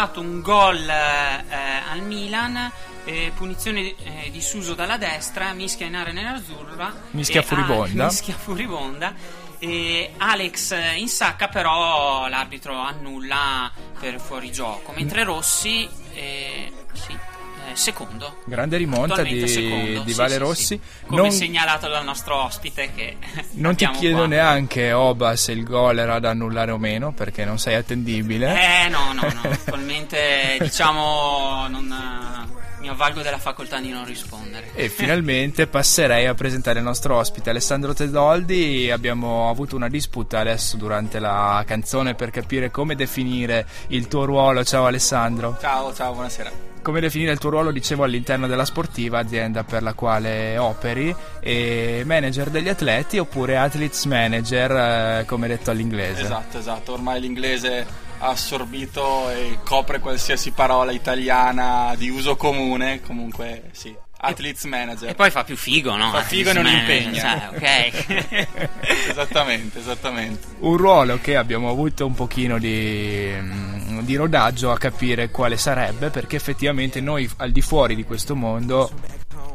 Annullato un gol eh, al Milan, eh, punizione eh, di Suso dalla destra, mischia in area nerazzurra. Mischia furibonda. ah, mischia furibonda. E Alex eh, insacca, però l'arbitro annulla per fuorigioco. Mentre Rossi, eh, sì, eh, secondo. Grande rimonta di, secondo, di sì, Vale sì, Rossi. sì. Come Non, segnalato dal nostro ospite che non ti chiedo qua. neanche, Oba, se il gol era da annullare o meno, perché non sei attendibile. Eh no, no, no, attualmente diciamo non, eh, mi avvalgo della facoltà di non rispondere. E finalmente passerei a presentare il nostro ospite Alessandro Tedoldi. Abbiamo avuto una disputa adesso durante la canzone per capire come definire il tuo ruolo. Ciao Alessandro. Ciao, ciao, buonasera. Come definire il tuo ruolo, dicevo, all'interno della sportiva, azienda per la quale operi, e manager degli atleti oppure athletes manager, eh, come detto all'inglese. Esatto, esatto. Ormai l'inglese ha assorbito e copre qualsiasi parola italiana di uso comune. Comunque, sì. Athletes manager. E poi fa più figo, no? Fa figo e non impegna. cioè, ok. esattamente, esattamente. Un ruolo che abbiamo avuto un pochino di, di rodaggio a capire quale sarebbe, perché effettivamente noi al di fuori di questo mondo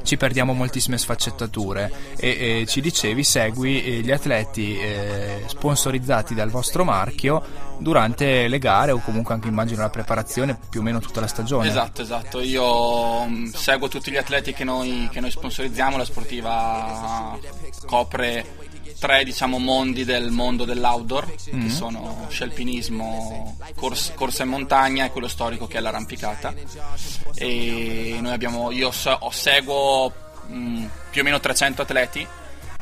ci perdiamo moltissime sfaccettature e, e ci dicevi segui eh, gli atleti eh, sponsorizzati dal vostro marchio durante le gare o comunque anche immagino la preparazione più o meno tutta la stagione. Esatto, esatto. Io mm, seguo tutti gli atleti che noi, che noi sponsorizziamo. La sportiva copre tre diciamo, mondi del mondo dell'outdoor, che sono scialpinismo, cors- corsa in montagna e quello storico che è l'arrampicata. E noi abbiamo, io so- seguo mm, più o meno 300 atleti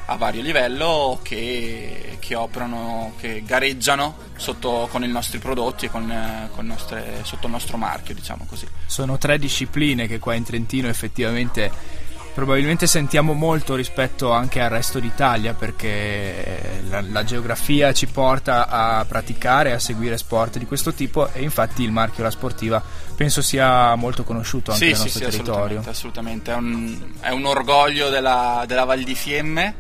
a vario livello che, che operano, che gareggiano sotto, con i nostri prodotti e con, con nostre- sotto il nostro marchio, diciamo così. Sono tre discipline che qua in Trentino effettivamente probabilmente sentiamo molto rispetto anche al resto d'Italia perché la, la geografia ci porta a praticare, a seguire sport di questo tipo e infatti il marchio La Sportiva penso sia molto conosciuto anche nel nostro territorio. assolutamente, assolutamente. È, un, è un orgoglio della, della Val di Fiemme,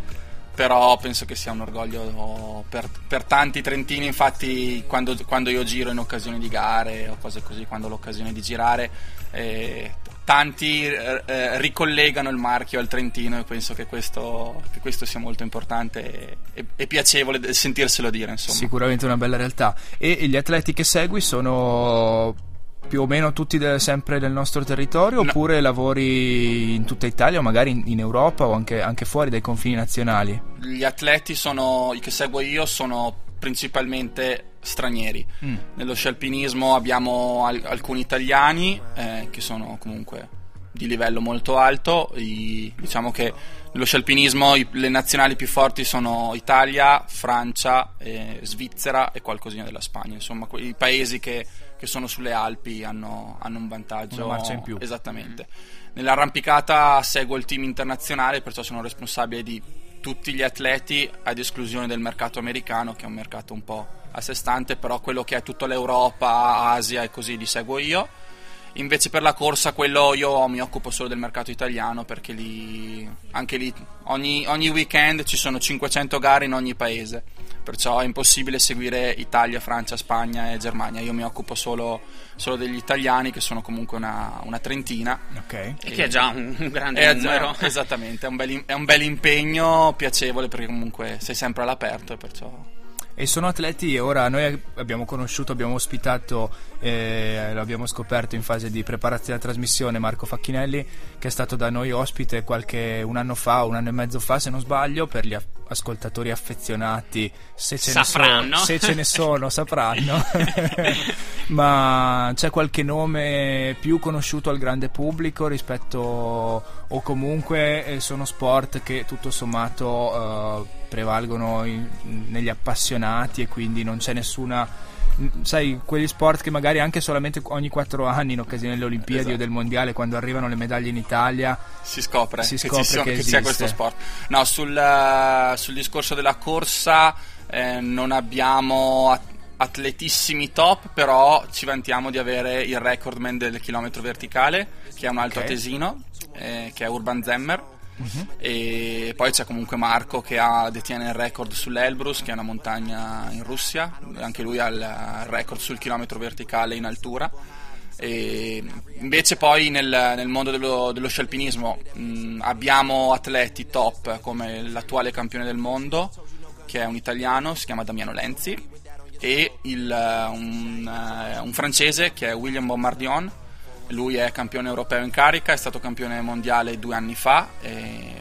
però penso che sia un orgoglio per, per tanti trentini, infatti quando, quando io giro in occasione di gare o cose così, quando ho l'occasione di girare, eh, tanti eh, eh, ricollegano il marchio al Trentino e penso che questo, che questo sia molto importante e, e- piacevole sentirselo dire, insomma. Sicuramente una bella realtà. E gli atleti che segui sono più o meno tutti de- sempre del nostro territorio No. oppure lavori in tutta Italia o magari in, in Europa o anche, anche fuori dai confini nazionali? Gli atleti sono, che seguo io sono principalmente stranieri. Mm. Nello scialpinismo abbiamo al- alcuni italiani eh, che sono comunque di livello molto alto. I- diciamo che nello scialpinismo i- le nazionali più forti sono Italia, Francia, eh, Svizzera e qualcosina della Spagna. Insomma, que- i paesi che, che sono sulle Alpi hanno, hanno un vantaggio. Una marcia in più. Esattamente. Nell'arrampicata seguo il team internazionale, perciò sono responsabile di tutti gli atleti ad esclusione del mercato americano, che è un mercato un po' a sé stante, però quello che è tutta l'Europa, Asia e così li seguo io. Invece per la corsa quello io mi occupo solo del mercato italiano perché lì, anche lì ogni, ogni weekend ci sono 500 gare in ogni paese, perciò è impossibile seguire Italia, Francia, Spagna e Germania. Io mi occupo solo, solo degli italiani che sono comunque una, una trentina. Ok. E che è già un, un grande È- numero. esattamente, è un, bel, è un bel impegno piacevole perché comunque sei sempre all'aperto e perciò... E sono atleti, ora noi abbiamo conosciuto, abbiamo ospitato, eh, l'abbiamo scoperto in fase di preparazione della trasmissione Marco Facchinelli, che è stato da noi ospite qualche un anno fa, un anno e mezzo fa se non sbaglio, per gli ascoltatori affezionati, se ce, ne, Sapranno. sono, se ce ne sono sapranno, ma c'è qualche nome più conosciuto al grande pubblico rispetto o comunque eh, sono sport che tutto sommato eh, prevalgono in- negli appassionati e quindi non c'è nessuna sai, quegli sport che magari anche solamente ogni quattro anni in occasione delle Olimpiadi Esatto. o del Mondiale, quando arrivano le medaglie in Italia, si scopre, Si che, scopre ci sia, che che sia questo sport. No, sul, sul discorso della corsa eh, non abbiamo at- atletissimi top, però ci vantiamo di avere il recordman del chilometro verticale, che è un alto Ok. atesino, eh, che è Urban Zemmer. E poi c'è comunque Marco che ha, detiene il record sull'Elbrus, che è una montagna in Russia, anche lui ha il record sul chilometro verticale in altura. E invece poi nel, nel mondo dello, dello scialpinismo mh, abbiamo atleti top come l'attuale campione del mondo, che è un italiano, si chiama Damiano Lenzi, e il, un, eh, un francese che è William Bombardion. Lui è campione europeo in carica, è stato campione mondiale due anni fa,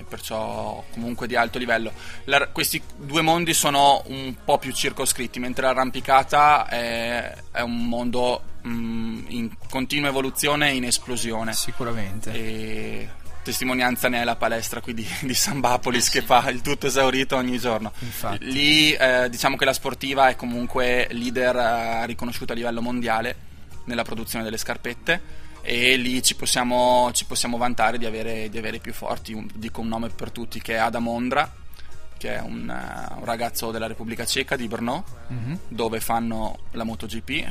perciò comunque di alto livello. La- questi due mondi sono un po' più circoscritti, mentre l'arrampicata è, è un mondo mh, in continua evoluzione e in esplosione. sicuramente. E testimonianza ne è la palestra qui di, di San Bapolis che fa il tutto esaurito ogni giorno. Infatti. Lì eh, diciamo che la sportiva è comunque leader eh, riconosciuta a livello mondiale nella produzione delle scarpette e lì ci possiamo, ci possiamo vantare di avere, di avere i più forti. Un- dico un nome per tutti che è Adam Ondra, che è un, eh, un ragazzo della Repubblica Ceca di Brno, Mhm. dove fanno la MotoGP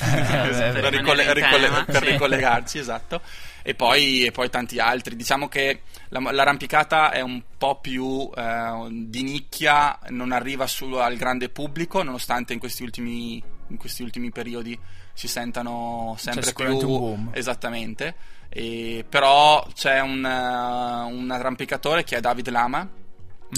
beh, per, ricolle- ricolle- per ricollegarci, esatto. E poi, e poi tanti altri. Diciamo che la- l'arrampicata è un po' più eh, di nicchia, non arriva solo al grande pubblico, nonostante in questi ultimi, in questi ultimi periodi si sentano sempre sicuramente più un boom. esattamente. E- però c'è un, eh, un arrampicatore che è David Lama,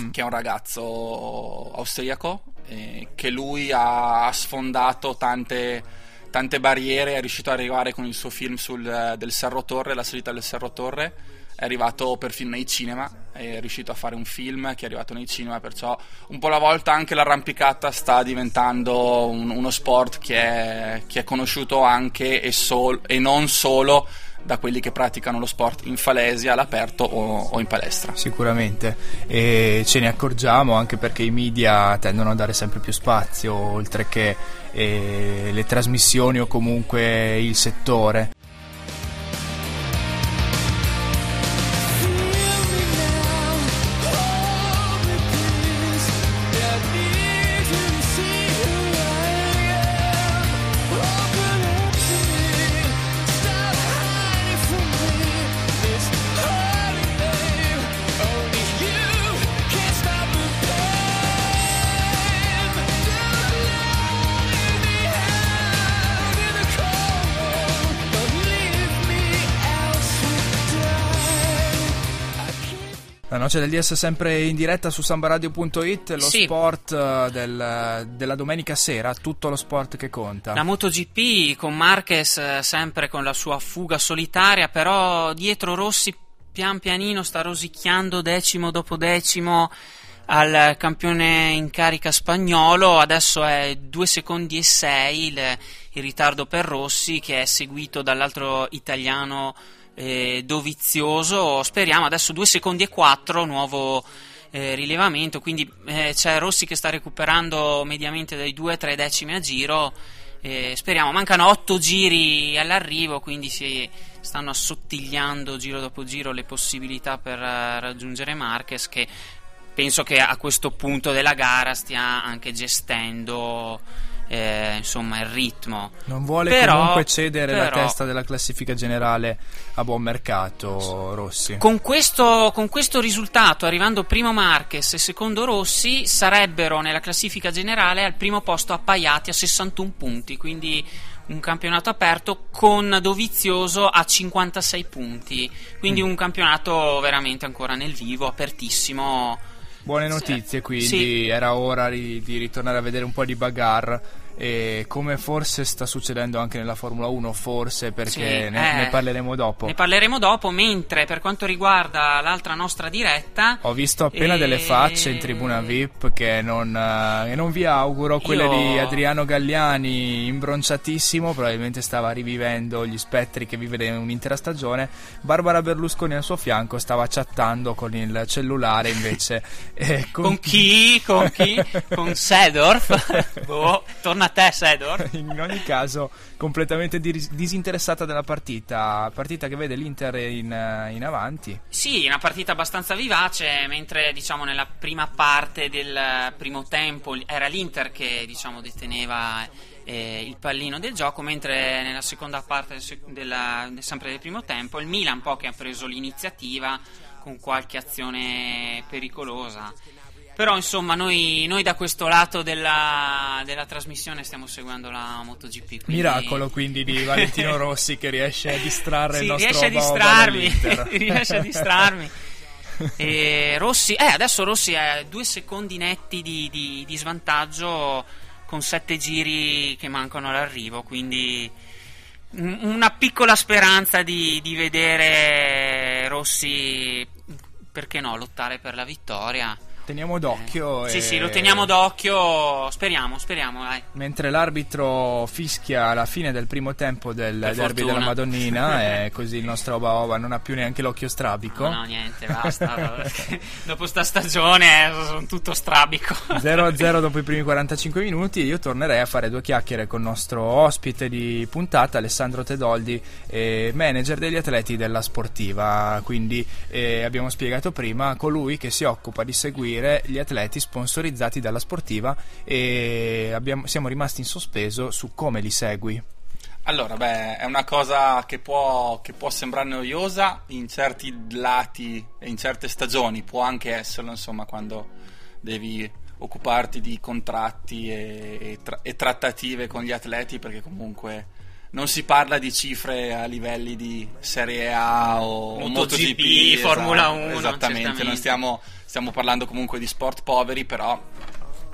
Mm. che è un ragazzo austriaco, eh, che lui ha sfondato tante, tante barriere, è riuscito ad arrivare con il suo film sul, eh, del Cerro Torre, la salita del Cerro Torre, è arrivato perfino nei cinema, è riuscito a fare un film che è arrivato nei cinema, perciò un po' alla volta anche l'arrampicata sta diventando un- uno sport che è, che è conosciuto anche e, sol- e non solo da quelli che praticano lo sport in falesia, all'aperto o- o in palestra. Sicuramente, e ce ne accorgiamo anche perché i media tendono a dare sempre più spazio, oltre che eh, le trasmissioni o comunque il settore. La noce del DS è sempre in diretta su sambaradio.it, lo Sì. sport eh, del- della domenica sera, tutto lo sport che conta. La MotoGP con Marquez eh, sempre con la sua fuga solitaria, però dietro Rossi pian pianino sta rosicchiando decimo dopo decimo al campione in carica spagnolo, adesso è 2 secondi e 6 il, il ritardo per Rossi che è seguito dall'altro italiano eh, Dovizioso, speriamo adesso 2 secondi e 4, nuovo eh, rilevamento, quindi eh, c'è Rossi che sta recuperando mediamente dai 2-3 decimi a giro. eh, speriamo, mancano 8 giri all'arrivo, quindi si stanno assottigliando giro dopo giro le possibilità per eh, raggiungere Marquez che penso che a questo punto della gara stia anche gestendo eh, insomma il ritmo. Non vuole Però- comunque cedere la però- testa della classifica generale a buon mercato, Rossi. Con questo, con questo risultato, arrivando primo Marquez e secondo Rossi, sarebbero nella classifica generale al primo posto appaiati a 61 punti, quindi un campionato aperto con Dovizioso a 56 punti, quindi un campionato veramente ancora nel vivo, apertissimo. Buone notizie, quindi Sì. era ora di, di ritornare a vedere un po' di bagarre. E come forse sta succedendo anche nella Formula 1, forse perché Sì, ne, eh, ne parleremo dopo. Ne parleremo dopo, mentre per quanto riguarda l'altra nostra diretta... Ho visto appena E- delle facce in tribuna VIP che non, eh, non vi auguro, quelle Io- di Adriano Galliani imbronciatissimo, probabilmente stava rivivendo gli spettri che vive un'intera stagione. Barbara Berlusconi al suo fianco stava chattando con il cellulare invece. eh, Con chi? Con chi? Con Sedorf? boh, torna a te, Sedor. in ogni caso, completamente dis- disinteressata della partita. Partita che vede l'Inter in, eh, in, avanti. Sì, una partita abbastanza vivace. Mentre diciamo nella prima parte del primo tempo era l'Inter che diciamo deteneva eh, il pallino del gioco, mentre nella seconda parte della, sempre del primo tempo il Milan un po' che ha preso l'iniziativa con qualche azione pericolosa. Però insomma noi, noi da questo lato della, della, trasmissione stiamo seguendo la MotoGP. Quindi... Miracolo quindi di Valentino Rossi che riesce a distrarre sì, il nostro riesce a distrarmi, riesce a distrarmi. Rossi, eh, adesso Rossi ha due secondi netti di, di, di svantaggio con sette giri che mancano all'arrivo, quindi una piccola speranza di, di vedere Rossi, perché no, lottare per la vittoria teniamo d'occhio. Eh. Sì, sì, lo teniamo d'occhio. Speriamo, speriamo. Dai. Mentre l'arbitro fischia la fine del primo tempo del per derby fortuna. della Madonnina, e così il nostro Oba Oba non ha più neanche l'occhio strabico. No, no niente, basta. dopo sta stagione sono tutto strabico. 0-0 dopo i primi 45 minuti. Io tornerei a fare due chiacchiere con il nostro ospite di puntata, Alessandro Tedoldi, eh, manager degli atleti della sportiva. Quindi eh, abbiamo spiegato prima colui che si occupa di seguire seguire gli atleti sponsorizzati dalla sportiva e abbiamo, siamo rimasti in sospeso su come li segui. Allora, beh, è una cosa che può, che può, sembrare noiosa in certi lati e in certe stagioni, può anche esserlo, insomma, quando devi occuparti di contratti e, e, tra, e trattative con gli atleti, perché comunque non si parla di cifre a livelli di Serie A o MotoGP, MotoGP Formula 1. Esattamente, non stiamo, stiamo, parlando comunque di sport poveri, però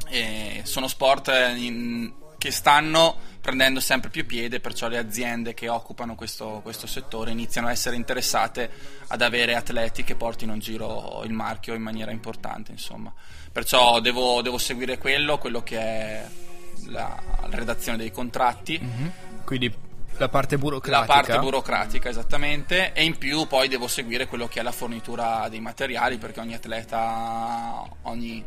eh, sono sport in, che stanno prendendo sempre più piede, perciò le aziende che occupano questo, questo, settore iniziano a essere interessate ad avere atleti che portino in giro il marchio in maniera importante, insomma. Perciò devo, devo seguire quello, quello che è la, la redazione dei contratti. Mm-hmm. Quindi la parte burocratica. La parte burocratica, esattamente. E in più poi devo seguire quello che è la fornitura dei materiali, perché ogni atleta, ogni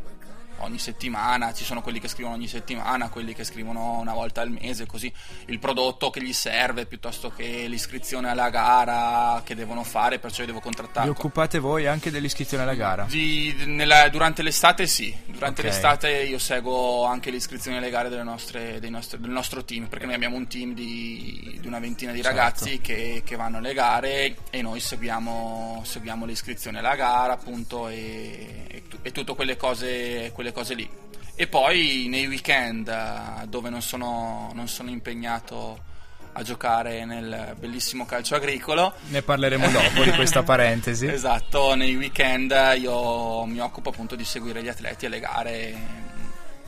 ogni settimana, ci sono quelli che scrivono ogni settimana, quelli che scrivono una volta al mese, così il prodotto che gli serve piuttosto che l'iscrizione alla gara che devono fare, perciò io devo contrattare. Vi occupate voi anche dell'iscrizione alla gara? Di, nella, durante l'estate sì, durante okay. l'estate io seguo anche l'iscrizione alle gare nostre, nostre, del nostro team, perché noi abbiamo un team di, di una ventina di certo. ragazzi che, che, vanno alle gare e noi seguiamo, seguiamo le iscrizioni alla gara appunto e, e, e tutte quelle cose, quelle cose lì. E poi nei weekend eh, dove non sono, non sono impegnato a giocare nel bellissimo calcio agricolo. Ne parleremo dopo di questa parentesi. Esatto, nei weekend io mi occupo appunto di seguire gli atleti alle gare.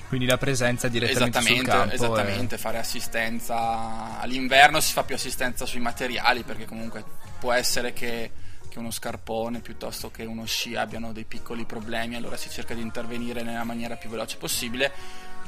Quindi la presenza direttamente esattamente, sul campo. Esattamente, e... fare assistenza. All'inverno si fa più assistenza sui materiali perché comunque può essere che che uno scarpone piuttosto che uno sci abbiano dei piccoli problemi, allora si cerca di intervenire nella maniera più veloce possibile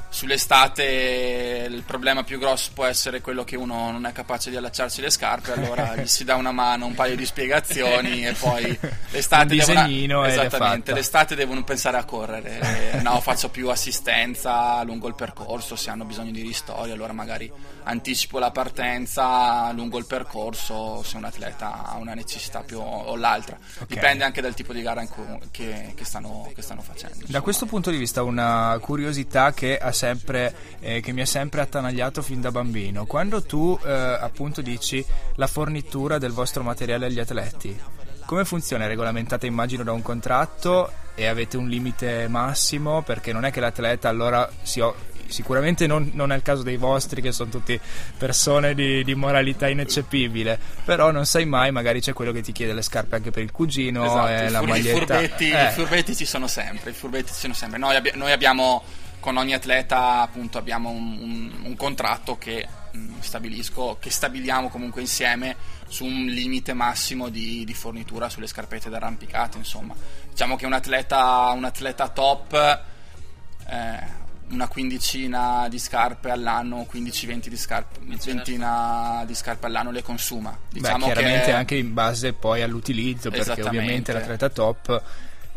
sull'estate il problema più grosso può essere quello che uno non è capace di allacciarsi le scarpe, allora gli si dà una mano, un paio di spiegazioni e poi l'estate devono, esattamente, l'estate devono pensare a correre. no, faccio più assistenza lungo il percorso, se hanno bisogno di ristori, allora magari anticipo la partenza lungo il percorso se un atleta ha una necessità più o l'altra. Okay. Dipende anche dal tipo di gara che, che, stanno, che, stanno, facendo. Insomma. Da questo punto di vista una curiosità che ha sempre, eh, che mi ha sempre attanagliato fin da bambino. Quando tu eh, appunto dici la fornitura del vostro materiale agli atleti, come funziona? È regolamentata immagino da un contratto e avete un limite massimo perché non è che l'atleta allora si, sicuramente non, non, è il caso dei vostri che sono tutti persone di, di, moralità ineccepibile però non sai mai magari c'è quello che ti chiede le scarpe anche per il cugino esatto, eh, la fur- maglietta i furbetti, eh. i furbetti ci sono sempre, ci sono sempre. Noi, abbi- noi abbiamo con ogni atleta appunto abbiamo un, un, un contratto che, mh, mm, stabilisco, che stabiliamo comunque insieme su un limite massimo di, di fornitura sulle scarpette d'arrampicata insomma. Diciamo che un atleta, un atleta top eh, una quindicina di scarpe all'anno 15-20 di scarpe ventina di scarpe all'anno le consuma. Diciamo Beh, chiaramente che... anche in base poi all'utilizzo perché ovviamente l'atleta top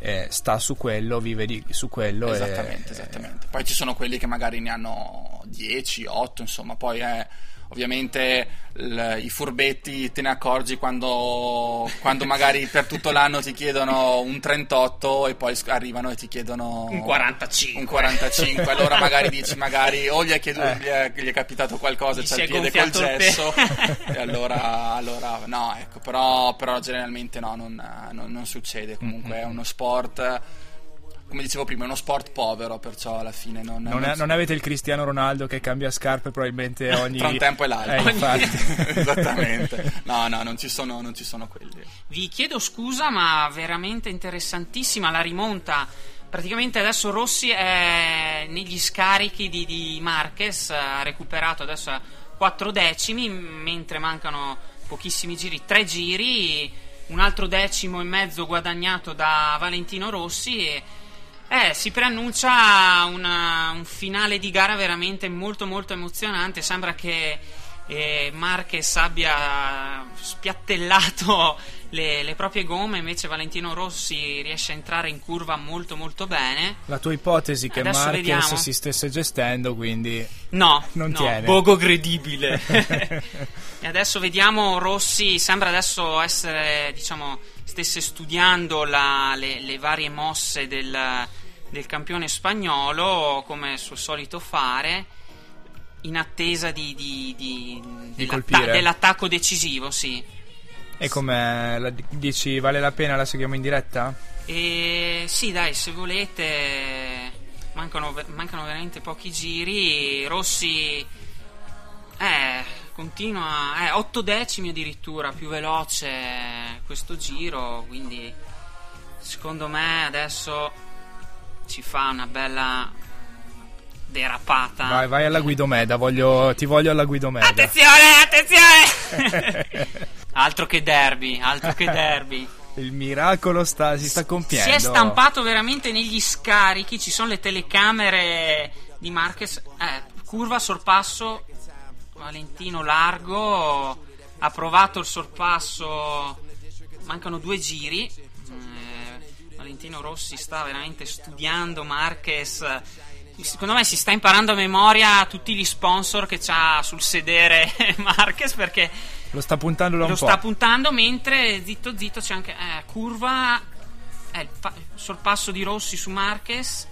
eh, sta su quello, vive di, su quello. Esattamente, e, esattamente. Poi ci sono quelli che magari ne hanno 10, 8, insomma, poi è ovviamente l- i furbetti te ne accorgi quando, quando magari per tutto l'anno ti chiedono un 38 e poi arrivano e ti chiedono un 45. Un 45. allora magari dici, magari o gli è, chiedo, eh. gli è, gli è capitato qualcosa, c'è il piede col gesso, e allora, allora, no, ecco, però, però generalmente no, non, non, non succede. Comunque mm-hmm. è uno sport come dicevo prima, è uno sport povero, perciò alla fine non... Non, non, non avete il Cristiano Ronaldo che cambia scarpe probabilmente ogni... Tra un tempo e l'altro. Eh, infatti. Esattamente. No, no, non ci, sono, non ci sono quelli. Vi chiedo scusa, ma veramente interessantissima la rimonta praticamente adesso Rossi è negli scarichi di, di, Marquez, ha recuperato adesso a 4 decimi, mentre mancano pochissimi giri, 3 giri, un altro decimo e mezzo guadagnato da Valentino Rossi e eh, si preannuncia una, un finale di gara veramente molto molto emozionante. Sembra che eh, Marquez abbia spiattellato le, le, proprie gomme, invece Valentino Rossi riesce a entrare in curva molto molto bene. La tua ipotesi che Adesso Marquez vediamo. si stesse gestendo, quindi no, non no, tiene. poco credibile. e adesso vediamo Rossi sembra adesso essere, diciamo, stesse studiando la, le, le varie mosse del del campione spagnolo come suo solito fare in attesa di, di, di, di dell'atta- dell'attacco decisivo sì. E come dici vale la pena la seguiamo in diretta? E, sì dai se volete mancano, mancano veramente pochi giri. Rossi eh, continua eh, 8 decimi addirittura più veloce questo giro quindi secondo me adesso ci fa una bella derapata. Vai, vai alla Guidomeda, voglio, ti voglio alla Guidomeda. Attenzione, attenzione! altro che derby, altro che derby. Il miracolo sta, si sta compiendo. Si è stampato veramente negli scarichi, ci sono le telecamere di Marquez. Eh, curva, sorpasso, Valentino largo, ha provato il sorpasso, mancano due giri Valentino Rossi sta veramente studiando Marquez. Secondo me si sta imparando a memoria tutti gli sponsor che ha sul sedere Marquez perché lo sta puntando da un lo po'. sta puntando mentre zitto zitto c'è anche eh, curva eh, pa- sorpasso di Rossi su Marquez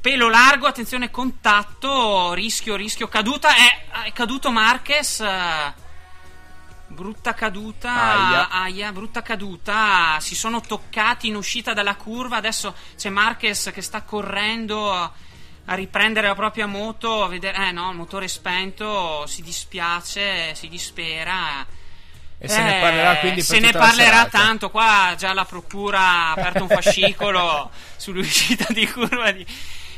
pelo largo attenzione contatto rischio rischio caduta è, è caduto Marquez eh, Brutta caduta, aia. aia. brutta caduta. Si sono toccati in uscita dalla curva. Adesso c'è Marquez che sta correndo a, riprendere la propria moto. A vedere, eh no, il motore spento. Si dispiace, si dispera. E eh, se ne parlerà eh, quindi per Se ne parlerà tanto. Qua già la procura ha aperto un fascicolo sull'uscita di curva. Di...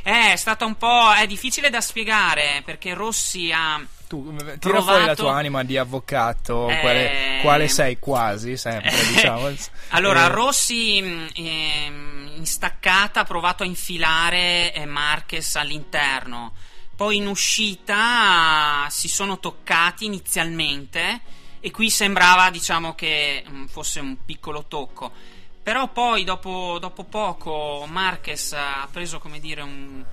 Eh, è stata un po'. È difficile da spiegare perché Rossi ha tu tira provato... fuori la tua anima di avvocato, eh... quale, quale, sei quasi sempre, diciamo. allora, eh... Rossi eh, in staccata ha provato a infilare eh, Marquez all'interno, poi in uscita si sono toccati inizialmente e qui sembrava, diciamo, che mm, fosse un piccolo tocco. Però poi dopo, dopo poco Marquez ha preso, come dire, un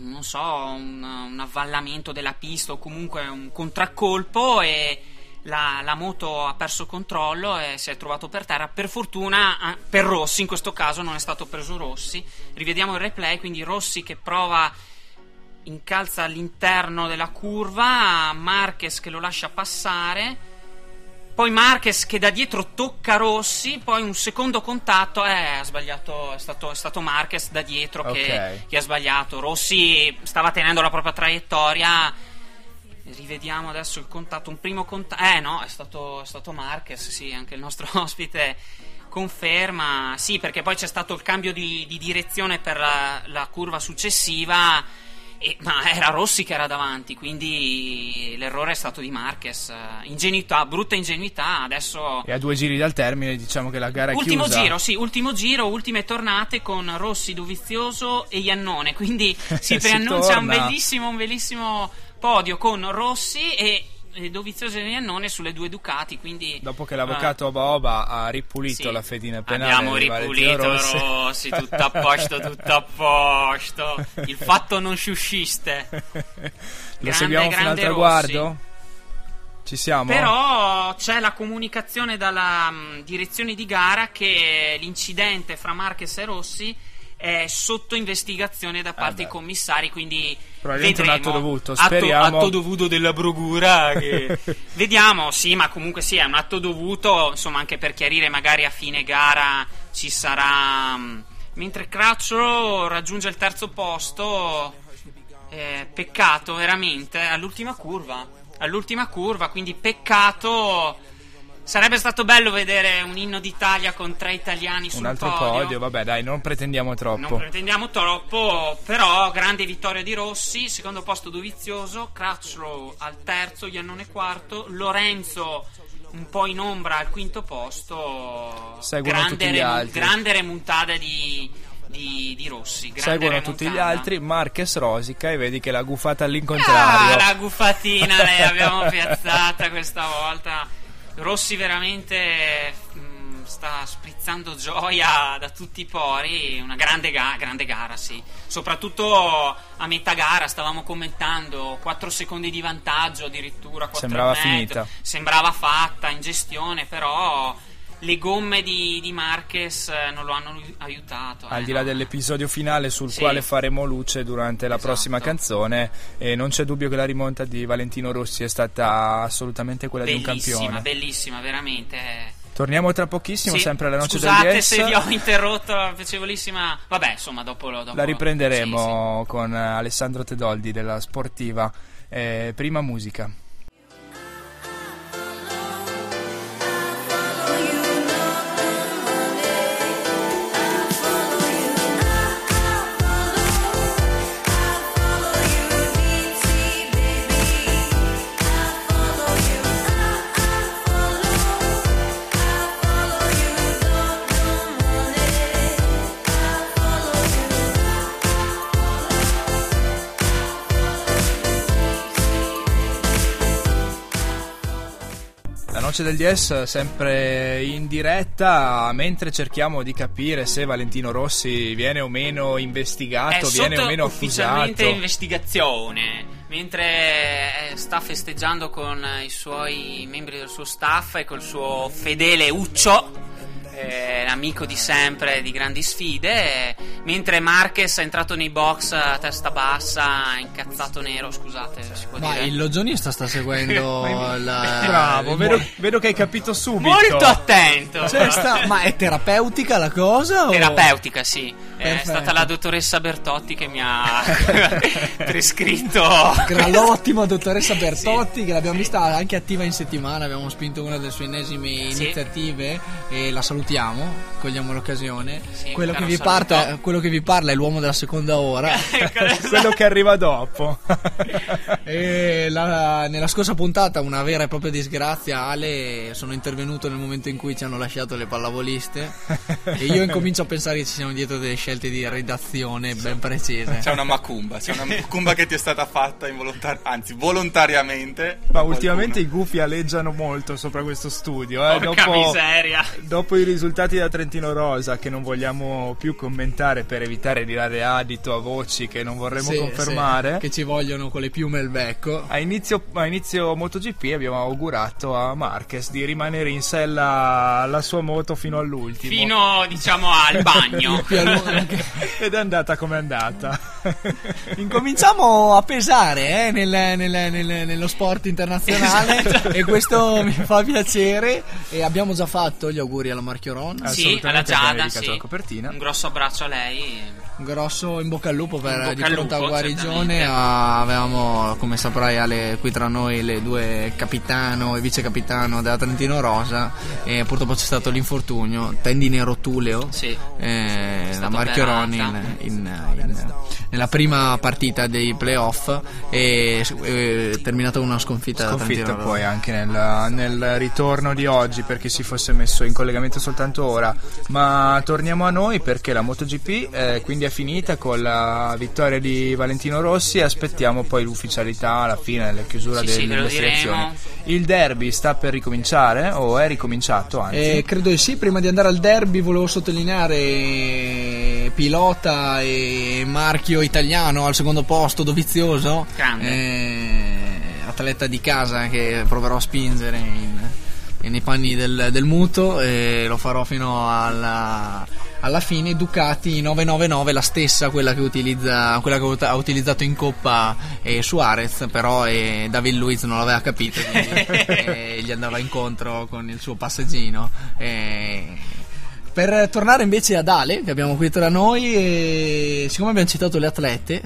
non so, un, un, avvallamento della pista o comunque un contraccolpo e la, la, moto ha perso controllo e si è trovato per terra. Per fortuna, per Rossi, in questo caso non è stato preso Rossi. Rivediamo il replay, quindi Rossi che prova incalza all'interno della curva, Marquez che lo lascia passare poi Marquez che da dietro tocca Rossi, poi un secondo contatto, eh, ha sbagliato, è stato, è stato Marquez da dietro che, okay. che, ha sbagliato. Rossi stava tenendo la propria traiettoria. Rivediamo adesso il contatto, un primo contatto. Eh no, è stato, è stato Marquez, sì, anche il nostro ospite conferma. Sì, perché poi c'è stato il cambio di, di direzione per la, la curva successiva e, ma era Rossi che era davanti, quindi l'errore è stato di Marquez. Ingenuità, brutta ingenuità. Adesso. E a due giri dal termine, diciamo che la gara è ultimo chiusa. Ultimo giro, sì, ultimo giro, ultime tornate con Rossi, Dovizioso e Iannone. Quindi si preannuncia un bellissimo, un bellissimo podio con Rossi e Dovizioso e Iannone sulle due Ducati, quindi... Dopo che l'avvocato Boba ha ripulito Sì. la fedina penale Abbiamo ripulito Rossi. Rossi, tutto a posto, tutto a posto. Il fatto non sciusciste. Lo Grande, seguiamo fino al traguardo? Ci siamo? Però c'è la comunicazione dalla mh, direzione di gara che l'incidente fra Marquez e Rossi è sotto investigazione da parte beh. dei commissari, quindi Probabilmente un vedremo. atto dovuto, Atto- speriamo. Atto, dovuto della procura. che- Vediamo, sì, ma comunque sì, è un atto dovuto, insomma, anche per chiarire magari a fine gara ci sarà... mh, Mentre Craccio raggiunge il terzo posto, eh, peccato veramente, all'ultima curva. All'ultima curva, quindi peccato. Sarebbe stato bello vedere un inno d'Italia con tre italiani sul un altro podio. vabbè dai, non pretendiamo troppo. non pretendiamo troppo, però grande vittoria di Rossi, secondo posto Dovizioso, Crutchlow al terzo, Iannone quarto, Lorenzo un po' in ombra al quinto posto. Seguono grande, tutti gli remu- altri. grande remontata di, di, di Rossi. Seguono tutti gli altri, Marquez rosica e vedi che l'ha guffata Ah, all'incontrario. la guffatina le abbiamo piazzata questa volta. Rossi veramente mm, sta sprizzando gioia da tutti i pori. Una grande, ga- grande gara, sì. Soprattutto a metà gara stavamo commentando 4 secondi di vantaggio addirittura. 4 Sembrava finita. Sembrava fatta in gestione, però le gomme di, di Marquez eh, non lo hanno aiutato. Al eh, di là no. dell'episodio finale sul Sì. quale faremo luce durante la Esatto. prossima canzone, e non c'è dubbio che la rimonta di Valentino Rossi è stata assolutamente quella di un Bellissima, campione. bellissima, veramente. Torniamo tra pochissimo, Sì, sempre alla noce Scusate del se Yes. vi ho interrotto la piacevolissima. Vabbè, insomma, dopo dopo- La riprenderemo Sì, con eh, Alessandro Tedoldi della Sportiva. Eh, prima musica. La noce del DS sempre in diretta, mentre cerchiamo di capire se Valentino Rossi viene o meno È investigato, viene o meno ufficialmente accusato. investigazione. Mentre eh, sta festeggiando con i suoi membri del suo staff e col suo fedele Uccio, eh, amico di sempre di grandi sfide. eh, mentre Marquez è entrato nei box a testa bassa, incazzato nero. Scusate, si può Ma dire? il logionista sta seguendo la. Bravo, il- vedo, vedo che hai capito subito. Molto attento. Cioè, sta- Ma è terapeutica la cosa? o- Terapeutica, sì. È Perfetto. stata la dottoressa Bertotti che mi ha prescritto. L'ottima dottoressa Bertotti che l'abbiamo vista anche attiva in settimana, abbiamo spinto una delle sue ennesime Sì. iniziative e la salutiamo, cogliamo l'occasione. Sì, quello, che parte- quello che vi parla è l'uomo della seconda ora. Quello che arriva dopo. E la- nella scorsa puntata una vera e propria disgrazia Ale sono intervenuto nel momento in cui ci hanno lasciato le pallavoliste e io incomincio a pensare che ci siano dietro delle scelte di redazione ben precise C'è una macumba, c'è una macumba che ti è stata fatta involontar- anzi volontariamente. Ma ultimamente i gufi aleggiano molto sopra questo studio. Eh? Porca dopo, miseria. dopo i risultati da Trentino Rosa, che non vogliamo più commentare per evitare di dare adito a voci che non vorremmo Sì, confermare. sì, che ci vogliono con le piume al becco A inizio, a inizio MotoGP abbiamo augurato a Marquez di rimanere in sella alla sua moto fino all'ultimo. Fino, diciamo, al bagno. Più a lungo che- Ed è andata come è andata. Incominciamo a pesare eh, nel- nel- nel- nello sport internazionale Esatto. e questo mi fa piacere e abbiamo già fatto gli auguri alla Marchioron Sì, alla Giada, sì. la copertina. Un grosso abbraccio a lei. un grosso in bocca al lupo per bocca di pronta lupo, guarigione avevamo come saprai Ale qui tra noi le due capitano e vice capitano della Trentino Rosa e purtroppo c'è stato l'infortunio tendine rotuleo Sì. eh, la stata Marchioroni in, in- in- nella prima partita dei playoff e è terminata una sconfitta, sconfitta poi anche nel, nel ritorno di oggi perché si fosse messo in collegamento soltanto ora. Ma torniamo a noi perché la MotoGP eh, quindi è finita con la vittoria di Valentino Rossi. E aspettiamo poi l'ufficialità alla fine la chiusura Sì, sì, delle diremo. il derby sta per ricominciare o è ricominciato anzi? Eh, credo di sì, prima di andare al derby volevo sottolineare pilota e marchio italiano al secondo posto, Dovizioso, eh, atleta di casa che proverò a spingere in- nei panni del, del muto e lo farò fino alla, alla fine. Ducati 999, la stessa, quella che, utilizza, quella che ha utilizzato in Coppa eh, Suarez, però eh, David Luiz non l'aveva capito, quindi eh, gli andava incontro con il suo passeggino. Eh. per tornare invece ad Ale, che abbiamo qui tra noi, eh, siccome abbiamo citato le atlete,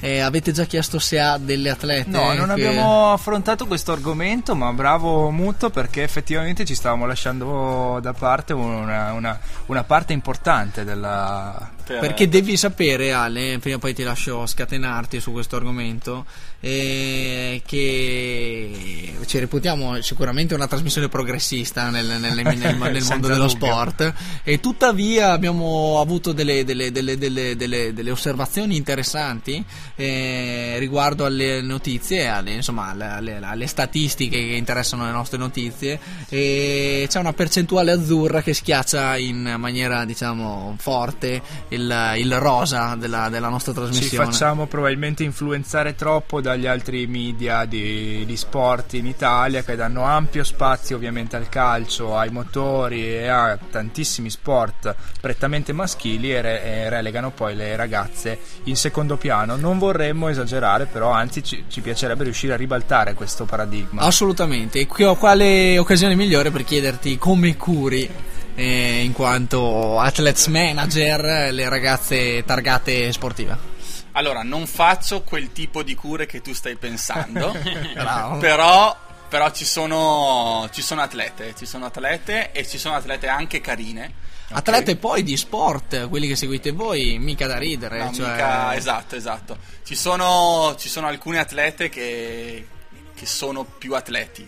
eh, avete già chiesto se ha delle atlete? No, non che- abbiamo affrontato questo argomento, ma bravo Muto perché effettivamente ci stavamo lasciando da parte una, una- una parte importante della... Per- Perché devi sapere, Ale, prima poi ti lascio scatenarti su questo argomento, eh, che ci reputiamo sicuramente una trasmissione progressista nel, nel- nel- nel mondo dello dubbio. sport. E tuttavia abbiamo avuto delle, delle- delle- delle- osservazioni interessanti eh, riguardo alle notizie, alle, insomma, alle, alle- alle statistiche che interessano le nostre notizie. E c'è una percentuale azzurra che schiaccia in maniera diciamo forte il, il rosa della, della nostra Ci trasmissione. facciamo probabilmente influenzare troppo dagli altri media di, di sport in Italia che danno ampio spazio ovviamente al calcio, ai motori e a tantissimi sport prettamente maschili e, re- e relegano poi le ragazze in secondo piano. Non vorremmo esagerare, però anzi ci, ci piacerebbe riuscire a ribaltare questo paradigma. Assolutamente, e qui ho quale occasione migliore per chiederti come curi eh, in quanto athletes manager le ragazze targate sportive. Allora, non faccio quel tipo di cure che tu stai pensando, però, però ci, sono, ci sono atlete, ci sono atlete e ci sono atlete anche carine. Atlete poi di sport, quelli che seguite voi, mica da ridere. No, cioè- mica- esatto, esatto. Ci sono, ci sono alcune atlete che, che sono più atleti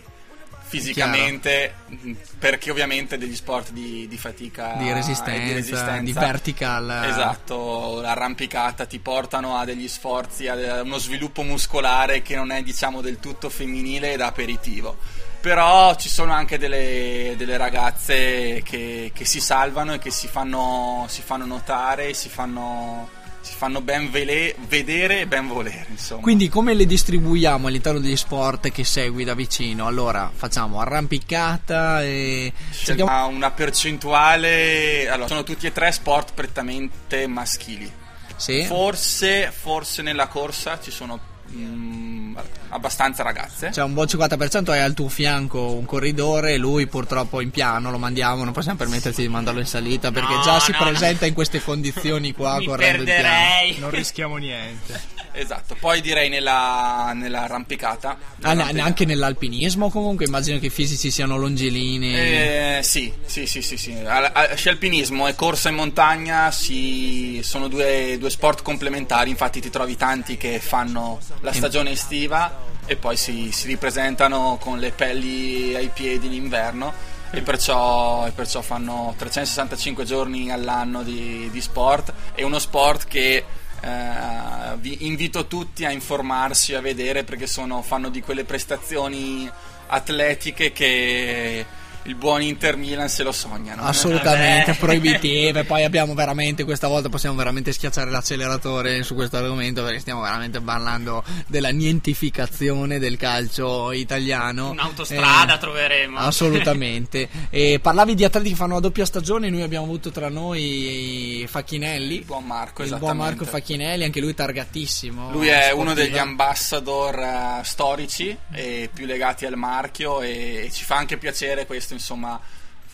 fisicamente, mh, perché ovviamente degli sport di, di fatica Di e resistenza, di vertical. Esatto, l'arrampicata ti portano a degli sforzi, a uno sviluppo muscolare che non è diciamo del tutto femminile ed aperitivo. Però ci sono anche delle, delle ragazze che, che si salvano e che si fanno, si fanno notare, si fanno, si fanno ben vele- vedere e ben volere. Insomma. Quindi come le distribuiamo all'interno degli sport che segui da vicino? Allora, facciamo arrampicata e... cerchiamo- una percentuale. Allora, sono tutti e tre sport prettamente maschili. Sì? Forse, forse nella corsa ci sono mm, abbastanza ragazze. C'è un buon 50% hai al tuo fianco un corridore, lui purtroppo in piano lo mandiamo, non possiamo permetterci di mandarlo in salita perché No, già si no, presenta no. in queste condizioni qua Mi correndo in piano. perderei. Non rischiamo niente. Esatto. Poi direi nella, nell'arrampicata. Ah, ne- anche nell'alpinismo comunque immagino che i fisici siano longilinei. Eh, sì, sì, sì, sì, sì. Al- al- Sci alpinismo e corsa in montagna si- sono due, due sport complementari, infatti ti trovi tanti che fanno la stagione estiva e poi si, si ripresentano con le pelli ai piedi in inverno e perciò, e perciò fanno 365 giorni all'anno di, di sport. È uno sport che eh, vi invito tutti a informarsi, a vedere perché sono, fanno di quelle prestazioni atletiche che il buon Inter Milan se lo sognano. Assolutamente Vabbè. proibitive. Poi abbiamo veramente, questa volta possiamo veramente schiacciare l'acceleratore su questo argomento perché stiamo veramente parlando della nientificazione del calcio italiano. Un'autostrada Eh, troveremo. Assolutamente. E parlavi di atleti che fanno la doppia stagione, noi abbiamo avuto tra noi Facchinelli. Il buon Marco, il buon. Marco Facchinelli, anche lui targatissimo. Lui è sportiva. uno degli ambassador eh, storici e più legati al marchio e, ci fa anche piacere questo, insomma,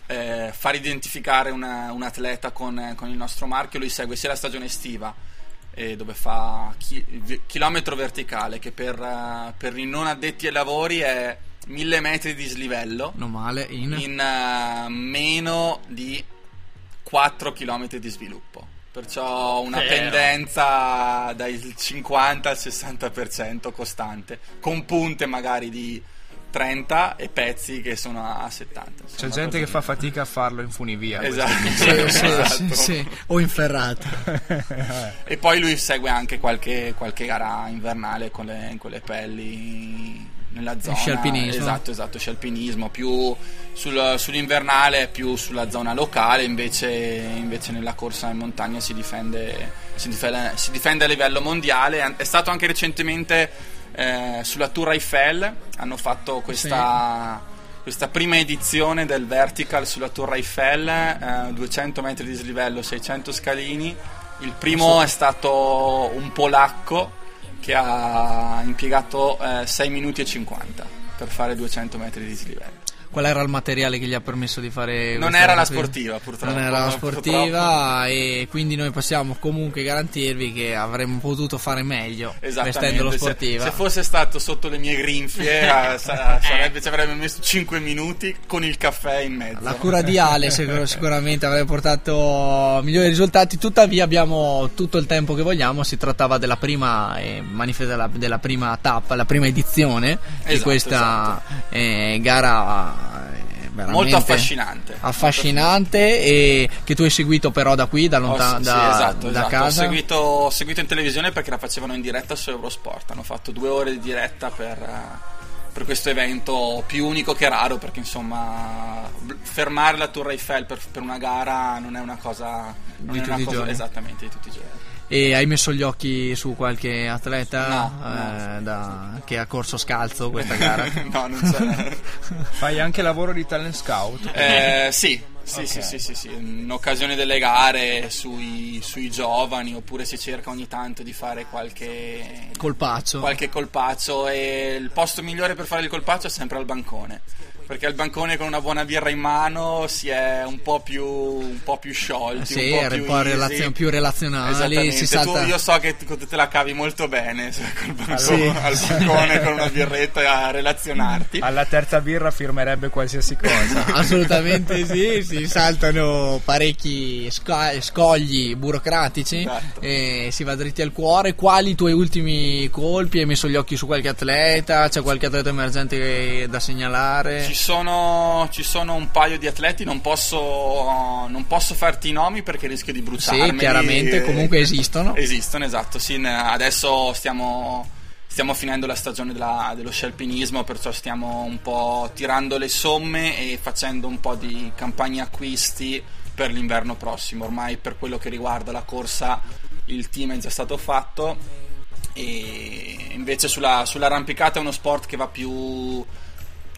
eh, far identificare una- un atleta con, con il nostro marchio. Lui segue sia la stagione estiva eh, dove fa chi- vi- chilometro verticale che per, eh, per i non addetti ai lavori è mille metri di slivello Non male, in... in eh, meno di 4 km di sviluppo. Perciò una Vero. pendenza dal 50 al 60% costante, con punte magari di 30 e pezzi che sono a 70. C'è insomma, gente che fa fatica a farlo in funivia. Esatto. Sì, sì, Esatto. sì, sì. O in ferrata. E poi lui segue anche qualche, qualche gara invernale con le, con le pelli nella zona. scialpinismo. Esatto, esatto, scialpinismo. Più sul- sull'invernale, più sulla zona locale, invece, invece nella corsa in montagna si difende, si difende, si difende a livello mondiale. È stato anche recentemente eh, sulla Tour Eiffel, hanno fatto questa... Questa prima edizione del Vertical sulla Torre Eiffel, eh, 200 metri di dislivello, 600 scalini. Il primo è stato un polacco che ha impiegato eh, 6 minuti e 50 per fare 200 metri di dislivello. Qual era il materiale che gli ha permesso di fare Non questa era la sportiva, purtroppo. Non era la purtroppo. sportiva e quindi noi possiamo comunque garantirvi che avremmo potuto fare meglio vestendolo Se- sportiva. Se, fosse stato sotto le mie grinfie, eh, sa- sarebbe, ci avrebbe messo 5 minuti con il caffè in mezzo. La cura di Ale sicur- sicuramente avrebbe portato migliori risultati, tuttavia abbiamo tutto il tempo che vogliamo, si trattava della prima, eh, della, della prima tappa, la prima edizione di Esatto, questa eh, gara eh, veramente Molto affascinante. affascinante e che tu hai seguito però da qui, da, Ho- lontan- sì, da, esatto, da esatto. Ho, casa. seguito, ho seguito in televisione perché la facevano in diretta su Eurosport. Hanno fatto due ore di diretta per, eh, per questo evento più unico che raro. Perché insomma, fermare la Tour Eiffel per, per una gara non è una cosa. Non Di è tutti una cosa esattamente di tutti i giorni. E hai messo gli occhi su qualche atleta No, eh, da- che ha corso scalzo questa gara? no, non c'è. Fai anche lavoro di talent scout. Eh, sì, sì, Ok. sì, sì, sì, sì. in occasione delle gare sui, sui giovani oppure si cerca ogni tanto di fare qualche, Colpaccio. qualche colpaccio e il posto migliore per fare il colpaccio è sempre al bancone. Perché al bancone con una buona birra in mano si è un po' più, un po' più sciolti, Sì, un po' più, un po' relazio- più relazionali, Esattamente. si Tu- salta- io so che tu te la cavi molto bene cioè, col bancone, Sì. al bancone con una birretta a relazionarti. Alla terza birra firmerebbe qualsiasi cosa. Assolutamente sì, si saltano parecchi sca- scogli burocratici Esatto. e si va dritti al cuore. Quali i tuoi ultimi colpi? Hai messo gli occhi su qualche atleta? C'è qualche atleta emergente da segnalare? Ci sono, ci sono un paio di atleti, non posso, non posso farti i nomi perché rischio di bruciarmi. Sì, chiaramente, comunque esistono. Esistono, esatto. Sì, adesso stiamo, stiamo finendo la stagione della- dello scialpinismo, perciò stiamo un po' tirando le somme e facendo un po' di campagne acquisti per l'inverno prossimo. Ormai per quello che riguarda la corsa il team è già stato fatto e invece sulla, sull'arrampicata è uno sport che va più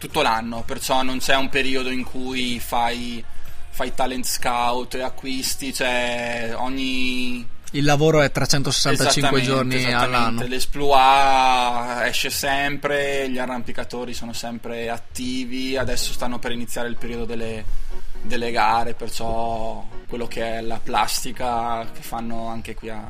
tutto l'anno, perciò non c'è un periodo in cui fai, fai talent scout e acquisti, cioè ogni Il lavoro è 365 Esattamente, giorni esattamente. all'anno. L'Esploit esce sempre, gli arrampicatori sono sempre attivi, adesso stanno per iniziare il periodo delle, delle gare, perciò quello che è la plastica che fanno anche qui a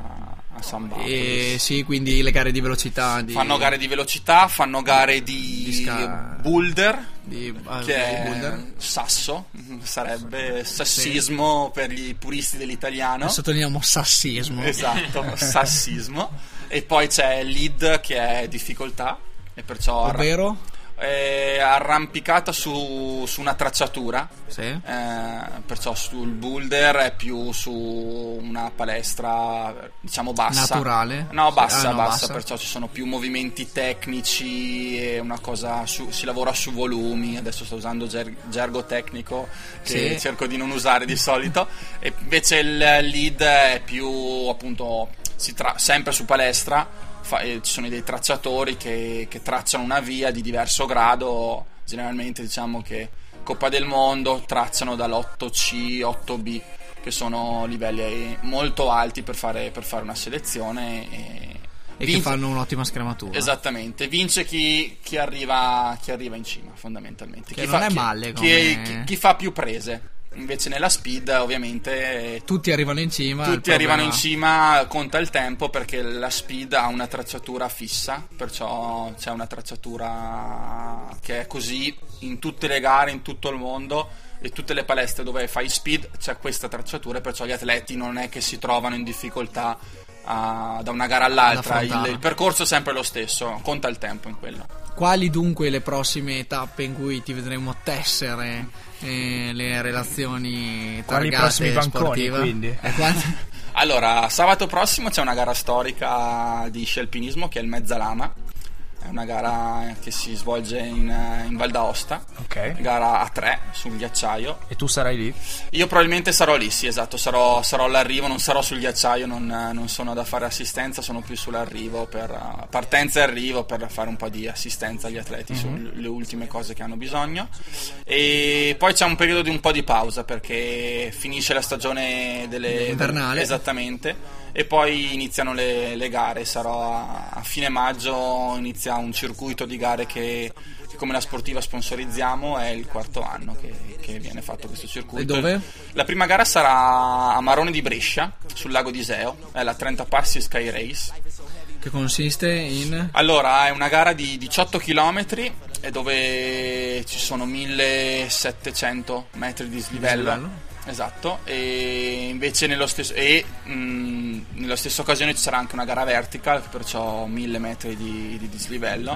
San Bartolo. E sì, quindi le gare di velocità. Di, Fanno gare di velocità, fanno gare di, Di sca- boulder, di, ah, che è boulder. sasso, sarebbe sassismo per i puristi dell'italiano. Sottolineiamo sassismo. Esatto, sassismo. E poi c'è lead che è difficoltà, e perciò Ovvero? È arrampicata su, su una tracciatura. Sì. eh, perciò sul boulder è più su una palestra diciamo bassa Naturale? no bassa Ah, no, bassa, bassa. perciò ci sono più movimenti tecnici e una cosa su- si lavora su volumi adesso sto usando ger- gergo tecnico che Sì. cerco di non usare di solito e invece il lead è più appunto si tra- sempre su palestra fa- eh, ci sono dei tracciatori che, che tracciano una via di diverso grado generalmente diciamo che Coppa del Mondo tracciano dall'8C 8B che sono livelli molto alti per fare, per fare una selezione e, E che vince- fanno un'ottima scrematura. Esattamente, vince chi, chi arriva, chi arriva in cima fondamentalmente. Che chi non è chi- male come- chi- chi fa più prese. Invece nella speed ovviamente Tutti arrivano in cima. tutti arrivano in cima, conta il tempo perché la speed ha una tracciatura fissa, perciò c'è una tracciatura che è così in tutte le gare, in tutto il mondo e tutte le palestre dove fai speed c'è questa tracciatura perciò gli atleti non è che si trovano in difficoltà ah, da una gara all'altra, il, il percorso è sempre lo stesso, conta il tempo in quello. Quali dunque le prossime tappe in cui ti vedremo tessere eh, le relazioni Quali targate prossimi banconi, sportive? quindi? Allora, sabato prossimo c'è una gara storica di sci alpinismo che è il Mezzalama. È una gara che si svolge in, eh, in Val d'Aosta. Ok. Gara a tre sul ghiacciaio. E tu sarai lì? Io probabilmente sarò lì, sì, esatto. Sarò, sarò all'arrivo, non sarò sul ghiacciaio, non, eh, non sono da fare assistenza, sono più sull'arrivo per eh, partenza e arrivo per fare un po' di assistenza agli atleti sulle ultime cose che hanno bisogno. E poi c'è un periodo di un po' di pausa perché finisce la stagione delle Invernale. Esattamente. E poi iniziano le, le gare. Sarò a, a fine maggio, inizia un circuito di gare che, che come la sportiva sponsorizziamo. È il quarto anno che, che viene fatto questo circuito. E dove? La prima gara sarà a Marone di Brescia, sul lago di Iseo. È la 30 Passi Sky Race. che consiste in Allora, è una gara di 18 km dove ci sono 1700 metri di. Dislivello. Esatto, e invece nello stesso, e, mh, nella stessa occasione ci sarà anche una gara vertical, perciò 1000 metri di, di dislivello.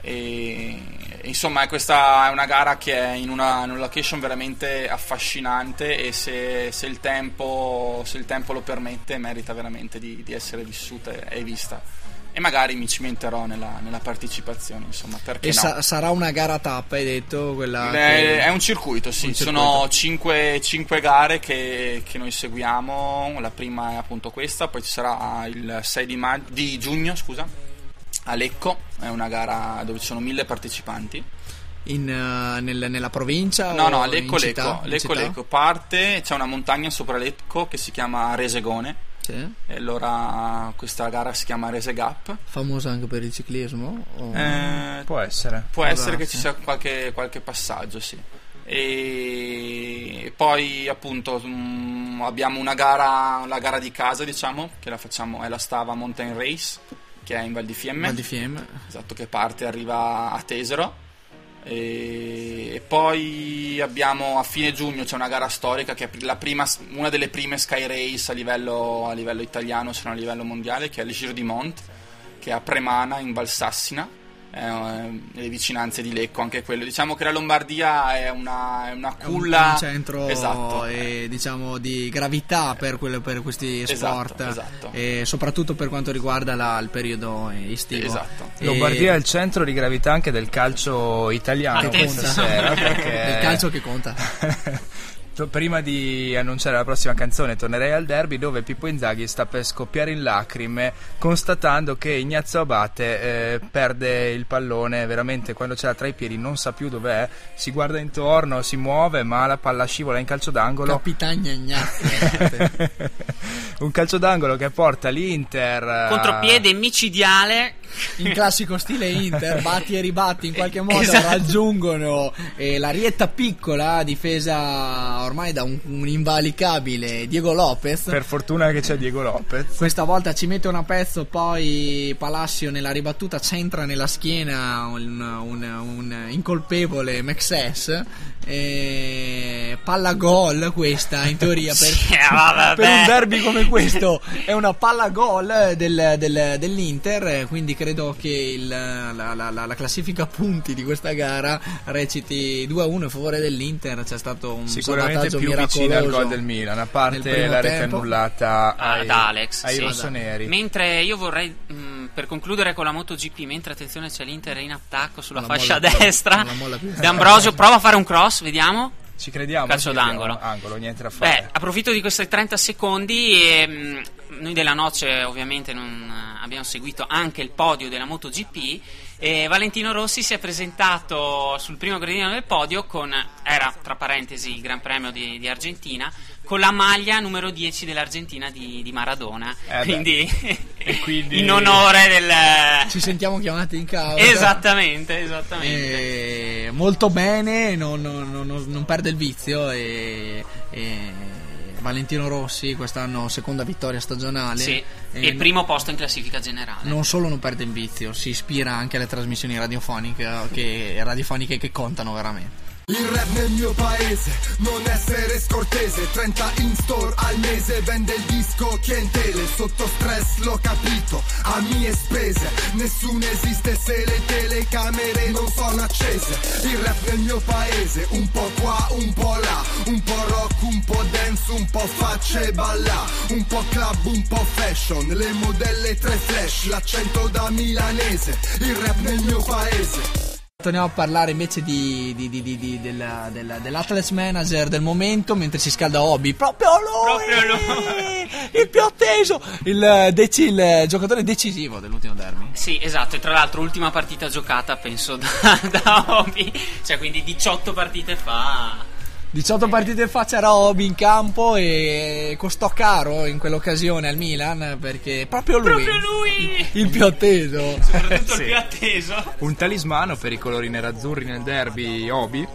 E, e insomma, questa è una gara che è in una, in una location veramente affascinante e se, se il tempo, se il tempo lo permette, merita veramente di, di essere vissuta e vista. E magari mi cimenterò nella, nella partecipazione, insomma, perché e no? sa- sarà una gara tappa, hai detto quella Eh, che- È un circuito, sì, Un sono 5, gare che, che noi seguiamo, la prima è appunto questa, poi ci sarà il 6 di, mag- di giugno scusa, a Lecco, è una gara dove ci sono mille partecipanti. in, eh, nel- nella provincia No, no, a Lecco? Lecco, Lecco? Lecco, parte, c'è una montagna sopra Lecco che si chiama Resegone, Sì. e allora questa gara si chiama Rese Gap. famosa anche per il ciclismo o- Eh, Può essere. Può Può essere che ci sia qualche, qualche passaggio, sì. E poi appunto mm, abbiamo una gara, la gara di casa, diciamo, che la facciamo, è la Stava Mountain Race, che è in Val di Fiemme. Val di Fiemme Esatto, che parte e arriva a Tesero. E, poi abbiamo a fine giugno c'è una gara storica che è prima, una delle prime Sky Race a livello, a livello italiano, se non a livello mondiale, che è il Giro di Mont, che è a Premana in Valsassina, eh, nelle vicinanze di Lecco, anche quello. Diciamo che la Lombardia è una, è una È un- culla. un centro esatto, eh, diciamo di gravità per, quelle- per questi Esatto, sport esatto. e soprattutto per quanto riguarda la- il periodo estivo Esatto. E- Lombardia è il centro di gravità anche del calcio italiano Che questa conta. sera, perché del calcio che conta To- Prima di annunciare la prossima canzone tornerei al derby dove Pippo Inzaghi sta per scoppiare in lacrime constatando che Ignazio Abate eh, perde il pallone veramente quando ce l'ha tra i piedi non sa più dov'è si guarda intorno, si muove ma la palla scivola in calcio d'angolo. Capitagna Ignazio un calcio d'angolo che porta l'Inter a- Contropiede micidiale. in classico stile Inter batti e ribatti in qualche modo Esatto. raggiungono eh, la rietta piccola difesa ormai da un, un invalicabile Diego Lopez per fortuna che c'è Diego Lopez Questa volta ci mette una pezzo, poi Palacio nella ribattuta centra nella schiena un, un- un incolpevole Maxess. E palla gol questa in teoria per, Sì, eh, per un derby come questo è una palla gol del- del- dell'Inter quindi credo che il- la, la- la- la classifica punti di questa gara reciti 2-1 in favore dell'Inter. C'è stato un sicuramente più vicino al gol del Milan. A parte la rete annullata ai, ad Alex ai sì. rossoneri mentre io vorrei mh, per concludere con la MotoGP mentre attenzione c'è l'Inter in attacco sulla Non la fascia molla destra. D'Ambrosio prova a fare un cross vediamo Ci crediamo? Calcio ci crediamo. d'angolo. Angolo, niente da Beh, fare. approfitto di questi 30 secondi e mh, noi della Noce ovviamente non, eh, abbiamo seguito anche il podio della MotoGP E Valentino Rossi si è presentato sul primo gradino del podio con, era tra parentesi il Gran Premio di, di Argentina, con la maglia numero 10 dell'Argentina di, di Maradona. Eh quindi, E quindi- in onore del... Ci sentiamo chiamati in causa. Esattamente, esattamente. Eh, molto bene, non, non- non- non perde il vizio e, e Valentino Rossi quest'anno seconda vittoria stagionale. Sì, E e primo posto in classifica generale. Non solo non perde il vizio, si ispira anche alle trasmissioni radiofoniche che, radiofoniche che contano veramente. Il rap nel mio paese, non essere scortese. 30 in store al mese, vende il disco clientele. Sotto stress l'ho capito, a mie spese. Nessuno esiste se le telecamere non sono accese. Il rap nel mio paese, un po' qua, un po' là. Un po' rock, un po' dance, un po' facce balla Un po' club, un po' fashion. Le modelle tre flash, l'accento da milanese. Il rap nel mio paese Torniamo a parlare invece di, di- di- di- della- della- dell'Athletes Manager del momento mentre si scalda Hobby. Proprio lui! Proprio lui! Il più atteso! Il, eh, deci- il giocatore decisivo dell'ultimo derby. Sì, esatto, e tra l'altro ultima partita giocata penso da, da Hobby, cioè quindi 18 partite fa. 18 partite fa c'era Hobby in campo e costò caro in quell'occasione al Milan perché proprio lui, Proprio lui! il più atteso. Soprattutto Sì. il più atteso. Un talismano per i colori nerazzurri nel derby Obi.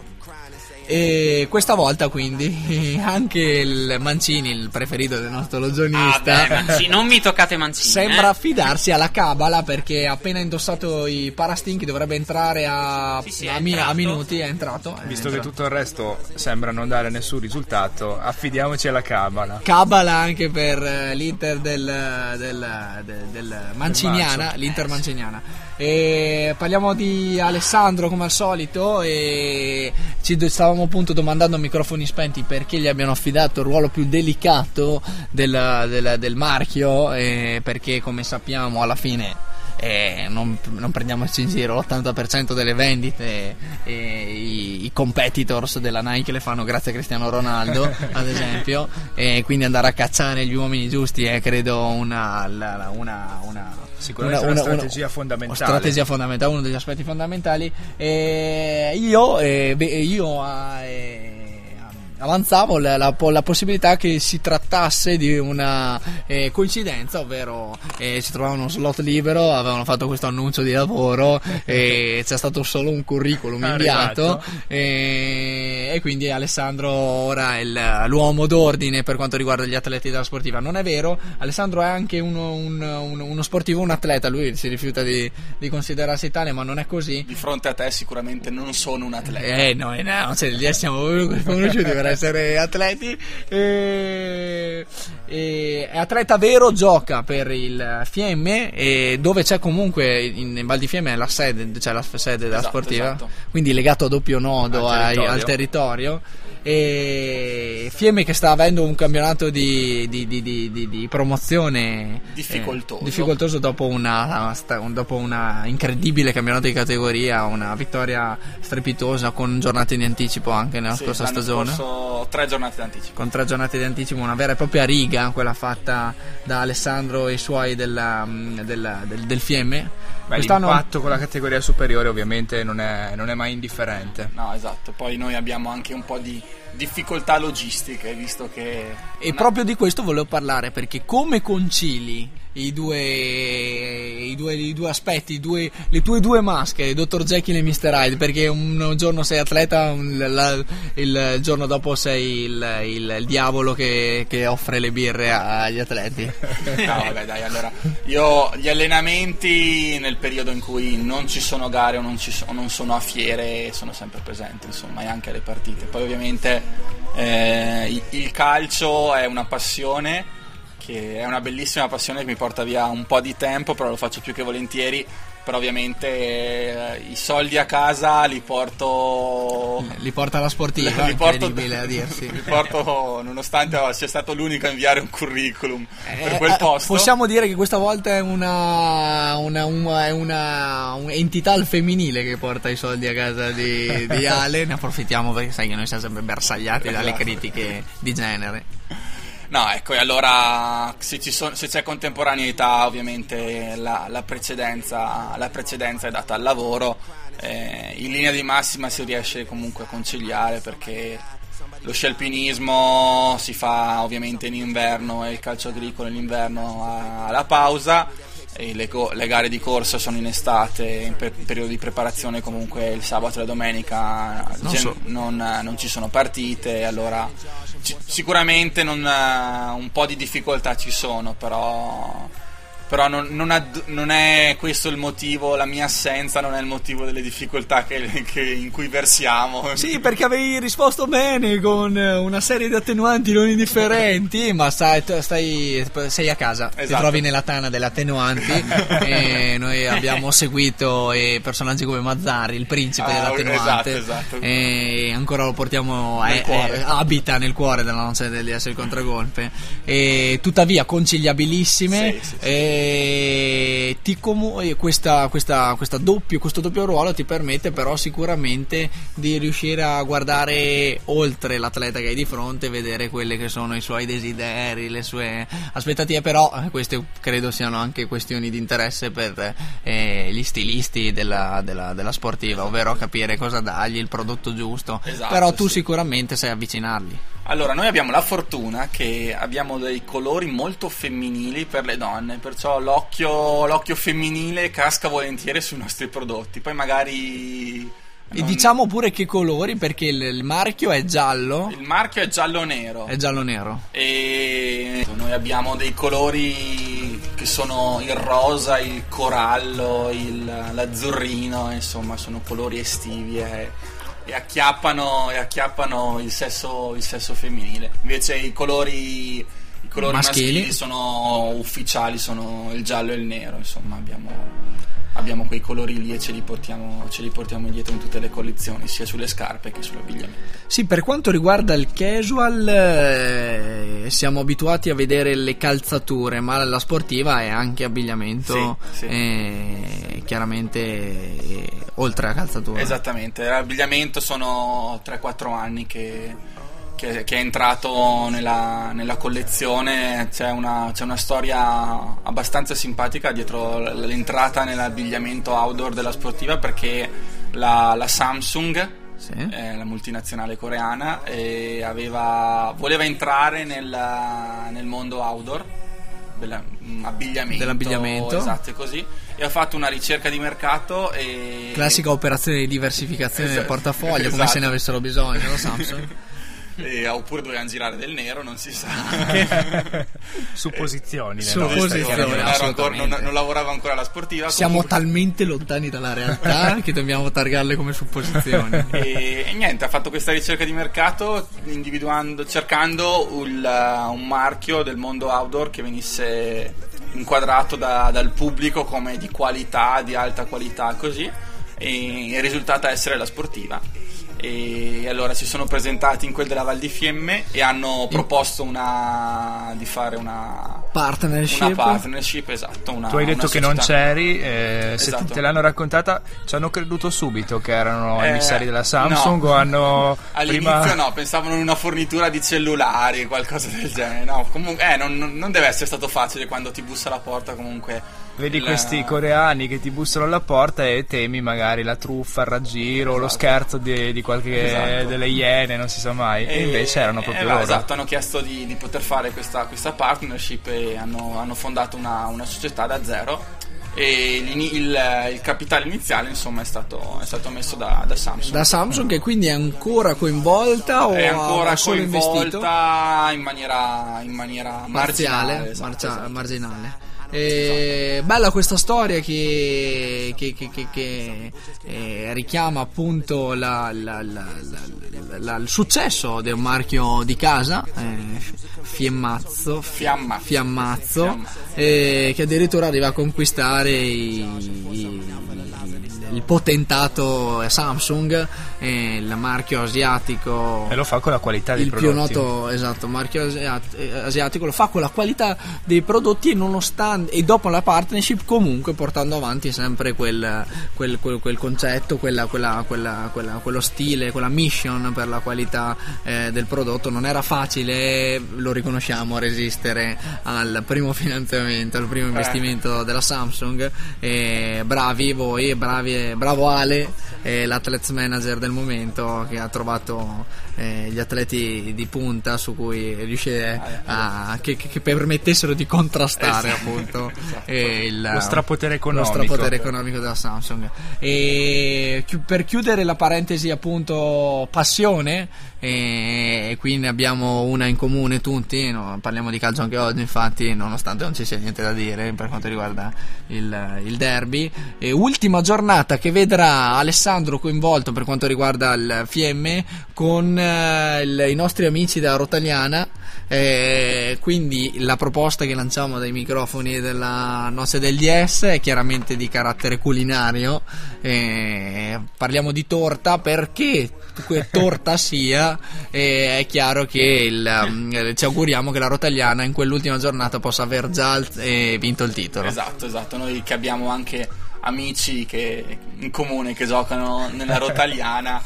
E questa volta quindi anche il Mancini, il preferito del nostro logionista, Ah, beh, Mancini, non mi toccate Mancini. sembra eh. affidarsi alla cabala perché appena indossato i parastinchi dovrebbe entrare a, Sì, sì, a mi- a minuti, è entrato. è Visto che entrato. tutto il resto sembra non dare nessun risultato, affidiamoci alla cabala. Cabala anche per eh, l'Inter del, del, del- del Manciniana, l'Inter Manciniana. E parliamo di Alessandro come al solito e ci stavamo appunto domandando a microfoni spenti perché gli abbiano affidato il ruolo più delicato del, del- del marchio perché come sappiamo alla fine eh, non, non prendiamoci in giro l'80% delle vendite e i, i competitors della Nike le fanno grazie a Cristiano Ronaldo ad esempio e quindi andare a cacciare gli uomini giusti è credo una, la- una, una Sicuramente una strategia fondamentale. strategia fondamentale, uno degli aspetti fondamentali e io, eh, beh, io eh, avanzavo la, la- la possibilità che si trattasse di una eh, coincidenza, ovvero eh, si trovava uno slot libero, avevano fatto questo annuncio di lavoro e c'è stato solo un curriculum È inviato e, e quindi Alessandro ora è il- l'uomo d'ordine per quanto riguarda gli atleti della sportiva. Non è vero, Alessandro è anche uno, un- un- uno sportivo, un atleta, lui si rifiuta di, di considerarsi tale, ma non è così. Di fronte a te sicuramente non sono un atleta. Eh no, eh, no, cioè, lì siamo conosciuti per essere atleti. E, e- è atleta vero, gioca per il Fiemme, e dove c'è comunque in, in Val di Fiemme la sede, c'è la sede della Esatto, sportiva, esatto. quindi legato a doppio nodo Al ai- territorio. al territorio. E Fiemme che sta avendo un campionato di, di- di- di- di- di promozione Difficoltoso. eh, difficoltoso dopo una, dopo una incredibile campionato di categoria, una vittoria strepitosa con giornate di anticipo anche nella Sì, scorsa stagione. tre giornate d'anticipo. Con tre giornate di anticipo, una vera e propria riga, quella fatta da Alessandro e i suoi della- mm, della- del, del Fiemme. Beh, Quest'anno l'impatto con la categoria superiore ovviamente non è, non è mai indifferente. No, esatto. Poi noi abbiamo anche un po' di difficoltà logistiche, visto che... E una- proprio di questo volevo parlare perché come concili i due, i due, i due aspetti, i due- le tue due maschere, Dr. Jekyll e Mr. Hyde, perché un giorno sei atleta, un- la- il giorno dopo sei il, il- il diavolo che, che offre le birre agli atleti. No, vabbè, dai, allora. Io gli allenamenti nel periodo in cui non ci sono gare o non, so- non sono a fiere sono sempre presenti, insomma, e anche alle partite. Poi ovviamente eh, il calcio è una passione che è una bellissima passione che mi porta via un po' di tempo, però lo faccio più che volentieri. Però ovviamente eh, i soldi a casa li porto Li porta la sportiva, li porto, incredibile a dirsi. li porto nonostante sia stato l'unico a inviare un curriculum per Eh, quel eh, posto. Possiamo dire che questa volta è una, una, una- è una un'entità al femminile che porta i soldi a casa di, di Ale. Ne approfittiamo perché sai che noi siamo sempre bersagliati dalle Esatto. critiche di genere. No, ecco, e allora se, ci son- se c'è contemporaneità ovviamente la, la precedenza, la precedenza è data al lavoro, eh, in linea di massima si riesce comunque a conciliare perché lo scialpinismo si fa ovviamente in inverno e il calcio agricolo in inverno ha la pausa e le, go- le gare di corsa sono in estate, in, in periodo di preparazione comunque il sabato e la domenica Non gen- so. non, non ci sono partite, allora sicuramente non, eh, un po' di difficoltà ci sono, però, però non, non ad- non è questo il motivo, la mia assenza non è il motivo delle difficoltà che- che- in cui versiamo. Sì, perché avevi risposto bene con una serie di attenuanti non indifferenti, ma stai, stai- sei a casa, ti Esatto. trovi nella tana delle attenuanti e noi abbiamo seguito eh, personaggi come Mazzari, il principe Ah, dell'attenuante, esatto, esatto. e ancora lo portiamo, Nel eh, cuore. eh, abita nel cuore della nostra DLS il contragolpe, e tuttavia conciliabilissime, Sì, sì, sì. e ti comu- e questa, questa- questa doppio, questo doppio ruolo ti permette però sicuramente di riuscire a guardare oltre l'atleta che hai di fronte e vedere quelle che sono i suoi desideri, le sue aspettative, però eh, queste credo siano anche questioni di interesse per eh, gli stilisti della, della- della sportiva, ovvero capire cosa dargli, il prodotto giusto, Esatto, però tu sì. sicuramente sai avvicinarli. Allora, noi abbiamo la fortuna che abbiamo dei colori molto femminili per le donne, perciò l'occhio, l'occhio femminile casca volentieri sui nostri prodotti. Poi magari... E non- diciamo pure che colori perché il, il marchio è giallo, Il marchio è giallo-nero. è giallo-nero. E noi abbiamo dei colori che sono il rosa, il corallo, il- l'azzurrino, insomma, sono colori estivi e, e acchiappano, e acchiappano il, sesso, il sesso femminile. Invece i colori, colori Maschili. maschili. sono ufficiali, sono il giallo e il nero, insomma, abbiamo. Abbiamo quei colori lì e ce li, portiamo, ce li portiamo dietro in tutte le collezioni, sia sulle scarpe che sull'abbigliamento. Sì, per quanto riguarda il casual, eh, siamo abituati a vedere le calzature, ma la sportiva è anche abbigliamento, Sì, sì. eh, chiaramente eh, oltre a calzatura. Esattamente, l'abbigliamento sono 3-4 anni che, che- che è entrato nella, nella collezione, c'è una, c'è una storia abbastanza simpatica dietro l'entrata nell'abbigliamento outdoor della sportiva perché la, la Samsung, Sì. eh, la multinazionale coreana, eh, aveva- voleva entrare nel, nel mondo outdoor. Dell'abbigliamento, Dell'abbigliamento. esatto, così. E ha fatto una ricerca di mercato e Classica operazione di diversificazione del Esatto. portafoglio, come Esatto. se ne avessero bisogno, no, Samsung? E- oppure dovevano girare del nero, non si sa. Supposizioni. nelle Supposizioni, non, ancora- non- non lavoravo ancora alla sportiva. Siamo comunque- talmente lontani dalla realtà che dobbiamo targarle come supposizioni. e, e niente, ha fatto questa ricerca di mercato individuando, cercando il, uh, un marchio del mondo outdoor che venisse inquadrato da- dal pubblico come di qualità, di alta qualità, così. E il risultato è essere la sportiva. E allora si sono presentati in quel della Val di Fiemme e hanno proposto una, di fare una, Partnership. una partnership, esatto. Una, Tu hai detto una che non c'eri, eh, se Esatto. te l'hanno raccontata ci hanno creduto subito che erano Eh, emissari della Samsung no. o hanno All'inizio prima... no, pensavano in una fornitura di cellulari, qualcosa del genere. No, comunque, eh, non, non- deve essere stato facile quando ti bussa alla porta comunque. Vedi il- questi coreani che ti bussano alla porta e temi magari la truffa, il raggiro, lo scherzo di, di qualche Esatto. delle iene, non si sa mai. E, invece erano proprio eh, loro. Esatto, hanno chiesto di, di poter fare questa, questa partnership e hanno, hanno fondato una, una società da zero. E l'ini- il, il capitale iniziale, insomma, è stato, è stato messo da, da Samsung. Da Samsung che quindi è ancora coinvolta o è ancora solo investito? coinvolta in maniera, in maniera marziale, marginale. esatto, marcia- esatto. marginale. Eh, bella questa storia che, che- che- che- eh, richiama appunto la- la- la- il successo del marchio di casa, eh, Fiammazzo. Fiammazzo, Fiammazzo. eh, che addirittura arriva a conquistare i- i- il potentato Samsung eh, il marchio asiatico. E lo fa con la qualità dei il prodotti. più noto esatto marchio asiat- eh, asiatico lo fa con la qualità dei prodotti e nonostante e dopo la partnership comunque portando avanti sempre quel, quel- quel- quel concetto quella, quella- quella- quella- quello stile quella mission per la qualità eh, del prodotto. Non era facile lo riconosciamo resistere al primo finanziamento al primo investimento della Samsung. Bravi voi bravi, bravo Ale eh, l'athletes manager del momento che ha trovato eh, gli atleti di punta su cui riuscire a che, che- che permettessero di contrastare Esatto. appunto eh, il, Lo strapotere lo economico. strapotere economico della Samsung e chi- per chiudere la parentesi appunto passione eh, e quindi abbiamo una in comune tutti no? parliamo di calcio anche oggi infatti nonostante non ci sia niente da dire per quanto riguarda il, il derby E ultima giornata che vedrà Alessandro coinvolto per quanto riguarda il FM con eh, il- i nostri amici della Rotaliana eh, quindi la proposta che lanciamo dai microfoni della Noce del DS è chiaramente di carattere culinario. eh, parliamo di torta perché torta sia, eh, è chiaro che il, um, ci auguriamo che la Rotagliana in quell'ultima giornata possa aver già vinto il titolo. Esatto, esatto. Noi che abbiamo anche amici che, in comune che giocano nella Rotaliana.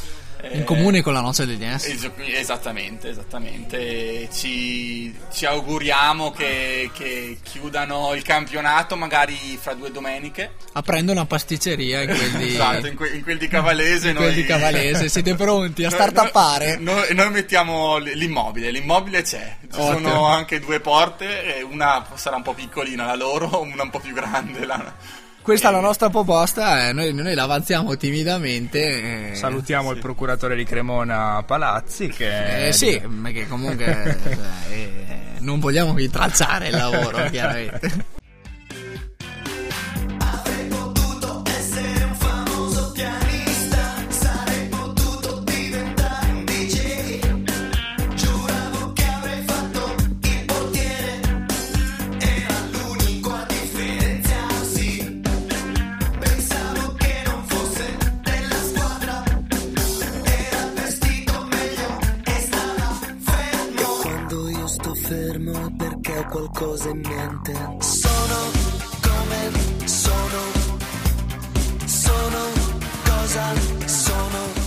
In eh, comune con la Noce del DS. es- Esattamente, esattamente. Ci, ci auguriamo che, che chiudano il campionato magari fra due domeniche. Aprendo una pasticceria in quel di, Esatto, in, que- in quel di Cavalese. in quel noi- di Cavalese. Siete pronti a Noi- startuppare? Noi, noi mettiamo l'immobile, l'immobile c'è. Ci Ottimo. sono anche due porte, e una sarà un po' piccolina la loro, una un po' più grande la Questa è la nostra proposta, eh, noi, noi la avanziamo timidamente. eh, Salutiamo il procuratore di Cremona Palazzi che Eh, sì, ma che comunque eh, non vogliamo intralciare il lavoro, chiaramente. Qualcosa in mente. Sono come sono. Sono cosa sono.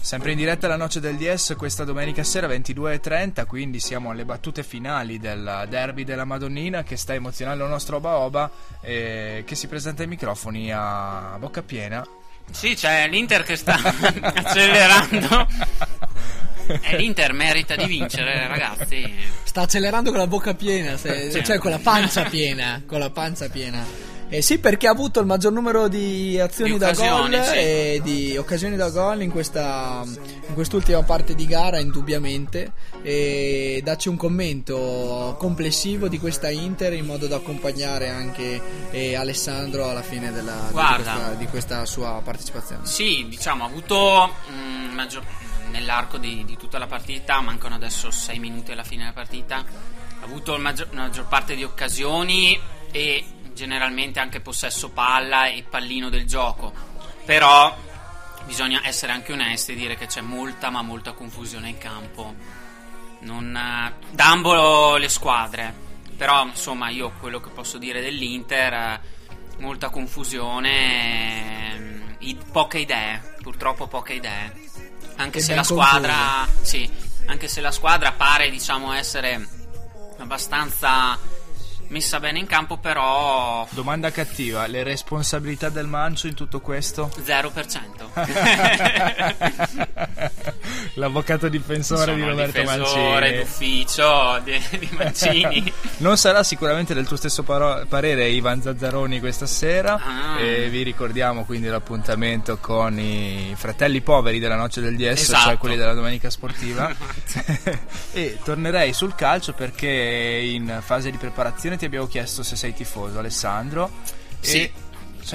Sempre in diretta la noce del DS questa domenica sera 22.30, quindi siamo alle battute finali del derby della Madonnina che sta emozionando il nostro Oba Oba e che si presenta ai microfoni a bocca piena. Sì, c'è l'Inter che sta accelerando. E l'Inter merita di vincere, ragazzi. Sta accelerando con la bocca piena, se- Sì. cioè con la pancia piena, con la pancia piena. Eh sì, perché ha avuto il maggior numero di azioni Di da gol sì. e di occasioni da gol in, questa, in quest'ultima parte di gara, indubbiamente. E dacci un commento complessivo di questa Inter in modo da accompagnare anche eh, Alessandro alla fine della, di, Guarda. questa, di questa sua partecipazione. Sì, diciamo, ha avuto mm, maggior- nell'arco di, di tutta la partita, mancano adesso 6 minuti alla fine della partita, ha avuto il maggior- la maggior parte di occasioni e generalmente anche possesso palla e pallino del gioco. Però bisogna essere anche onesti e dire che c'è molta ma molta confusione in campo. Non, eh, da ambo le squadre. Però insomma io quello che posso dire dell'Inter, eh, molta confusione, ehm, poche idee, purtroppo poche idee. Anche se la squadra, sì, anche se la squadra pare diciamo essere abbastanza messa bene in campo, però Domanda cattiva, le responsabilità del Mancio in tutto questo? 0%. L'avvocato difensore di Sono il Roberto difensore Mancini. d'ufficio di, di Mancini. Non sarà sicuramente del tuo stesso paro- parere Ivan Zazzaroni questa sera Ah. e vi ricordiamo quindi l'appuntamento con i fratelli poveri della noce del DS, cioè Esatto. quelli della domenica sportiva e tornerei sul calcio perché in fase di preparazione ti abbiamo chiesto se sei tifoso Alessandro Sì. e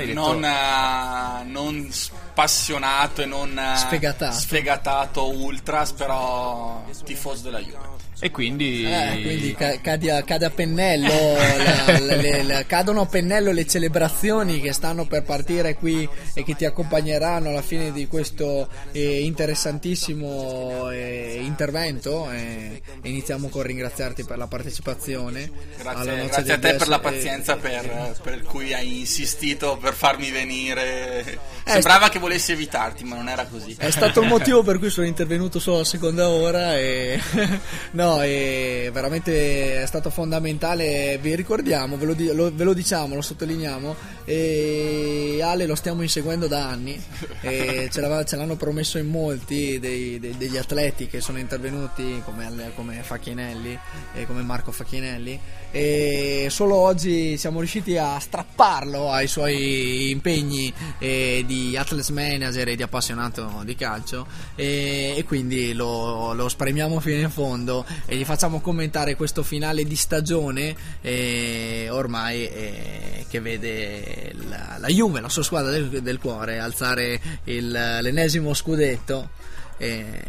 detto non, eh, non spassionato e non eh, Sfegatato. sfegatato ultras, però tifoso della Juve. E quindi, Eh, quindi ca- cadi a- cade a pennello, la- le- la- cadono a pennello le celebrazioni che stanno per partire qui e che ti accompagneranno alla fine di questo eh, interessantissimo eh, intervento. eh, e iniziamo con ringraziarti per la partecipazione. alla Grazie, grazie a te per la e- pazienza per, per cui hai insistito per farmi venire. Sembrava che volessi evitarti, ma non era così. È stato il motivo per cui sono intervenuto solo a seconda ora e no, è veramente è stato fondamentale, vi ricordiamo, ve lo, di- lo- ve lo diciamo, lo sottolineiamo e Ale lo stiamo inseguendo da anni. Ce, ce l'hanno promesso in molti dei- dei- degli atleti che sono intervenuti come, come Facchinelli e come Marco Facchinelli. E solo oggi siamo riusciti a strapparlo ai suoi impegni eh, di athletes manager e di appassionato di calcio. E, e quindi lo, lo spremiamo fino in fondo e gli facciamo commentare questo finale di stagione eh, ormai eh, che vede la, la Juve, la sua squadra del, del cuore alzare il- l'ennesimo scudetto eh,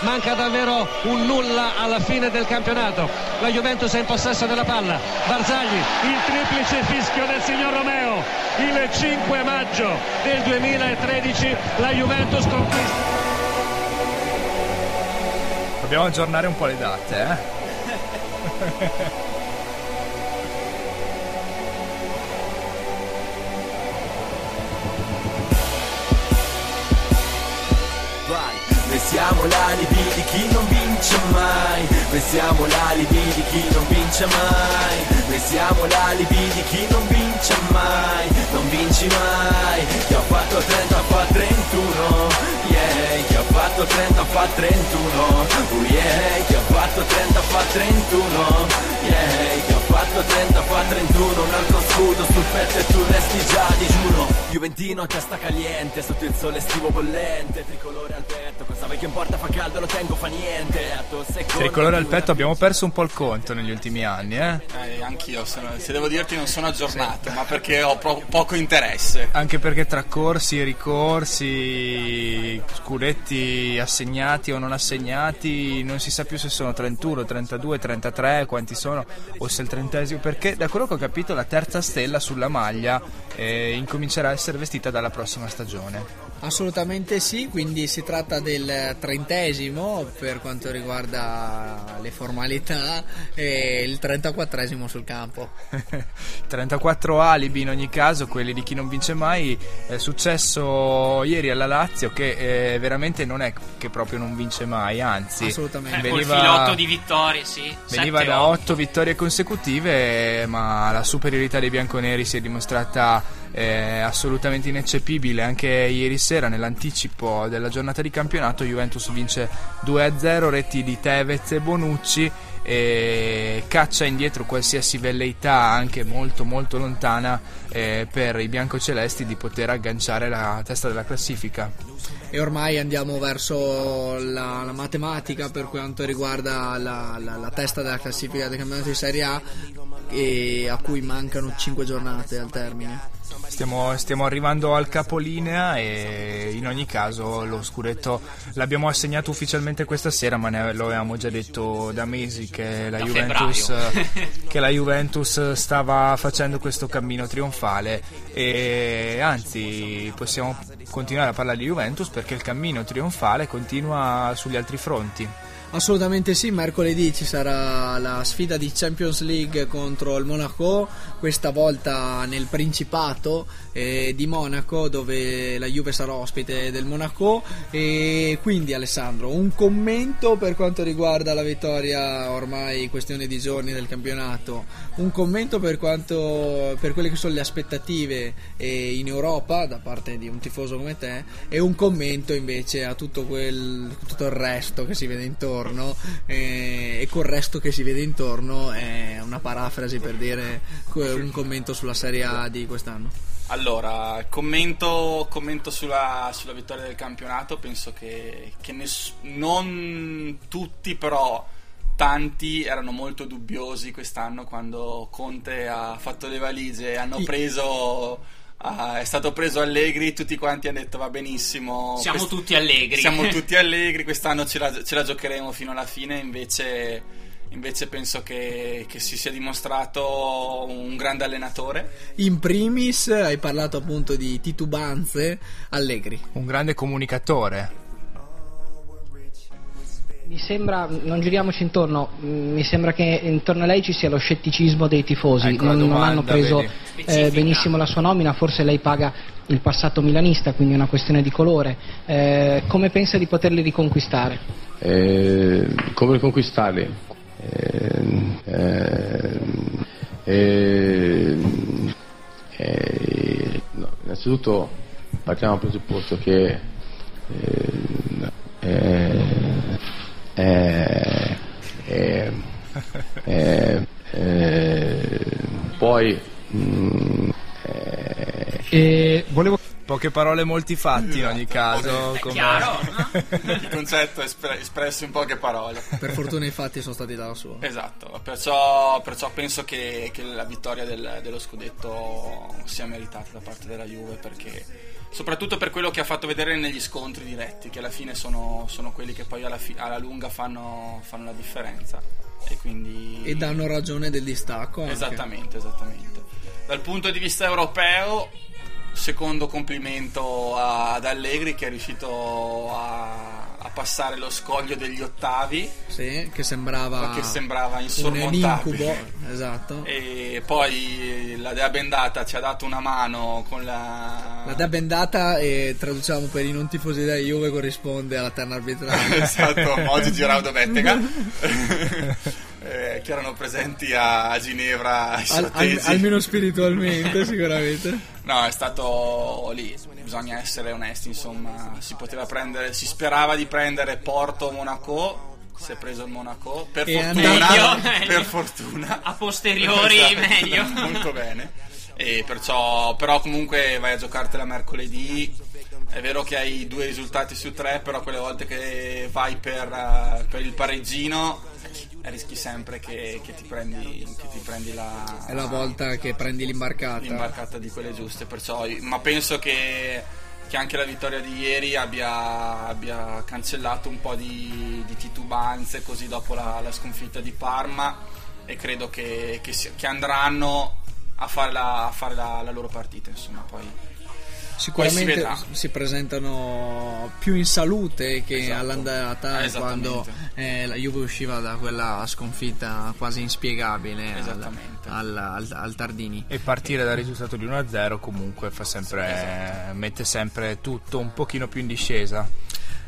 Manca davvero un nulla alla fine del campionato. La Juventus è in possesso della palla. Barzagli, il triplice fischio del signor Romeo. Il 5 maggio del 2013 la Juventus conquista. dobbiamo aggiornare un po' le date, eh? siamo l'alibi di chi non vince mai. Noi siamo l'alibi di chi non vince mai. Noi siamo l'alibi di chi non vince mai. Non vinci mai. Chi ha fatto 30 fa 31 Yeah, fatto 30 fa 31 Oh yeah, chi ha fatto 30 fa 31 Yeah, chi ha fatto 30 fa 31 Un altro scudo sul petto e tu resti già digiuno. Juventino a testa caliente Sotto il sole estivo bollente. Tricolore al petto Cosa vuoi che importa? Fa caldo lo tengo fa niente. Tricolore al petto abbiamo perso un po' il conto negli ultimi anni, eh? Eh, anch'io, sono- se devo dirti, non sono aggiornato, ma perché ho pro- poco interesse. Anche perché tra corsi e ricorsi, scudetti assegnati o non assegnati, non si sa più se sono 31, 32, 33, quanti sono, o se il trentesimo, perché da quello che ho capito la terza stella sulla maglia eh, incomincerà a essere vestita dalla prossima stagione. Assolutamente sì, quindi si tratta del trentesimo per quanto riguarda le formalità e il 34esimo sul campo. 34 alibi in ogni caso, quelli di chi non vince mai. È successo ieri alla Lazio che eh, veramente non è che proprio non vince mai, anzi, Assolutamente. Eh, col veniva, filotto di vittorie, sì. veniva da otto. 8 vittorie consecutive, ma la superiorità dei bianconeri si è dimostrata eh, assolutamente ineccepibile. Anche ieri sera, nell'anticipo della giornata di campionato, Juventus vince 2-0, reti di Tevez e Bonucci e caccia indietro qualsiasi velleità anche molto molto lontana eh, per i biancocelesti di poter agganciare la testa della classifica E ormai andiamo verso la, la matematica per quanto riguarda la, la- la testa della classifica del campionato di Serie A e a cui mancano 5 giornate al termine. Stiamo, stiamo arrivando al capolinea e in ogni caso lo scudetto l'abbiamo assegnato ufficialmente questa sera ma ne lo avevamo già detto da mesi che la Da Juventus che la Juventus stava facendo questo cammino trionfale e anzi possiamo continuare a parlare di Juventus perché il cammino trionfale continua sugli altri fronti. Assolutamente sì, mercoledì ci sarà la sfida di Champions League contro il Monaco, questa volta nel Principato eh, di Monaco dove la Juve sarà ospite del Monaco. E quindi Alessandro un commento per quanto riguarda la vittoria ormai questione di giorni del campionato, un commento per quanto per quelle che sono le aspettative eh, in Europa da parte di un tifoso come te e un commento invece a tutto, quel, tutto il resto che si vede intorno eh, e col resto che si vede intorno è una parafrasi per dire un commento sulla Serie A di quest'anno. Allora, commento, commento sulla, sulla vittoria del campionato, penso che, che ness- non tutti però tanti erano molto dubbiosi quest'anno quando Conte ha fatto le valigie hanno preso... ah, è stato preso Allegri, tutti quanti hanno detto va benissimo. Siamo quest- tutti allegri. Siamo tutti allegri, quest'anno ce la, ce la giocheremo fino alla fine, invece invece penso che, che si sia dimostrato un grande allenatore. In primis hai parlato appunto di titubanze Allegri. Un grande comunicatore. Mi sembra, non giriamoci intorno, mm, mi sembra che intorno a lei ci sia lo scetticismo dei tifosi, Ecco non, non domanda, hanno preso eh, benissimo la sua nomina, forse lei paga il passato milanista, quindi è una questione di colore. Eh, come pensa di poterli riconquistare? Eh, come riconquistarli? Eh, eh, eh, eh, no, innanzitutto partiamo dal presupposto che eh, eh, eh, eh, poi mm, eh, E volevo Poche parole, molti fatti in ogni caso. È come- chiaro, no? Il concetto è espre- espresso in poche parole. Per fortuna i fatti sono stati dalla sua. Esatto, perciò, perciò penso che, che la vittoria del- dello scudetto sia meritata da parte della Juve perché soprattutto per quello che ha fatto vedere negli scontri diretti che alla fine sono, sono quelli che poi alla, fi- alla lunga fanno, fanno la differenza e quindi E danno ragione del distacco. anche. esattamente, esattamente dal punto di vista europeo secondo complimento ad Allegri che è riuscito a, a passare lo scoglio degli ottavi Sì, che sembrava, che sembrava insormontabile. Esatto. e poi la Dea Bendata ci ha dato una mano con la... La da bendata, e traduciamo per i non tifosi della Juve, corrisponde alla terna arbitrale. esatto, Mogi Giraudo Bettega eh, che erano presenti a, a Ginevra Al- al- almeno spiritualmente, sicuramente. No, è stato lì, bisogna essere onesti, insomma, si poteva prendere, si sperava di prendere Porto Monaco, si è preso il Monaco, per E fortuna, Meglio, meglio. per fortuna. A posteriori Esatto, meglio. Molto bene. E perciò, però comunque vai a giocartela mercoledì. È vero che hai due risultati su tre, però quelle volte che vai per, eh, per il pareggino rischi sempre che, che ti prendi, che ti prendi la, È la volta che prendi l'imbarcata. l'imbarcata di quelle giuste. Perciò, ma penso che, che anche la vittoria di ieri abbia, abbia cancellato un po' di, di titubanze così dopo la, la sconfitta di Parma e credo che, che si- che andranno a fare, la, a fare la, la loro partita. Insomma, poi Si Sicuramente vedrà. si, presentano più in salute che Esatto. all'andata Esattamente. quando eh, la Juve usciva da quella sconfitta quasi inspiegabile al, al- al- al Tardini. E partire dal risultato di 1-0 comunque fa sempre, mette sempre tutto un pochino più in discesa.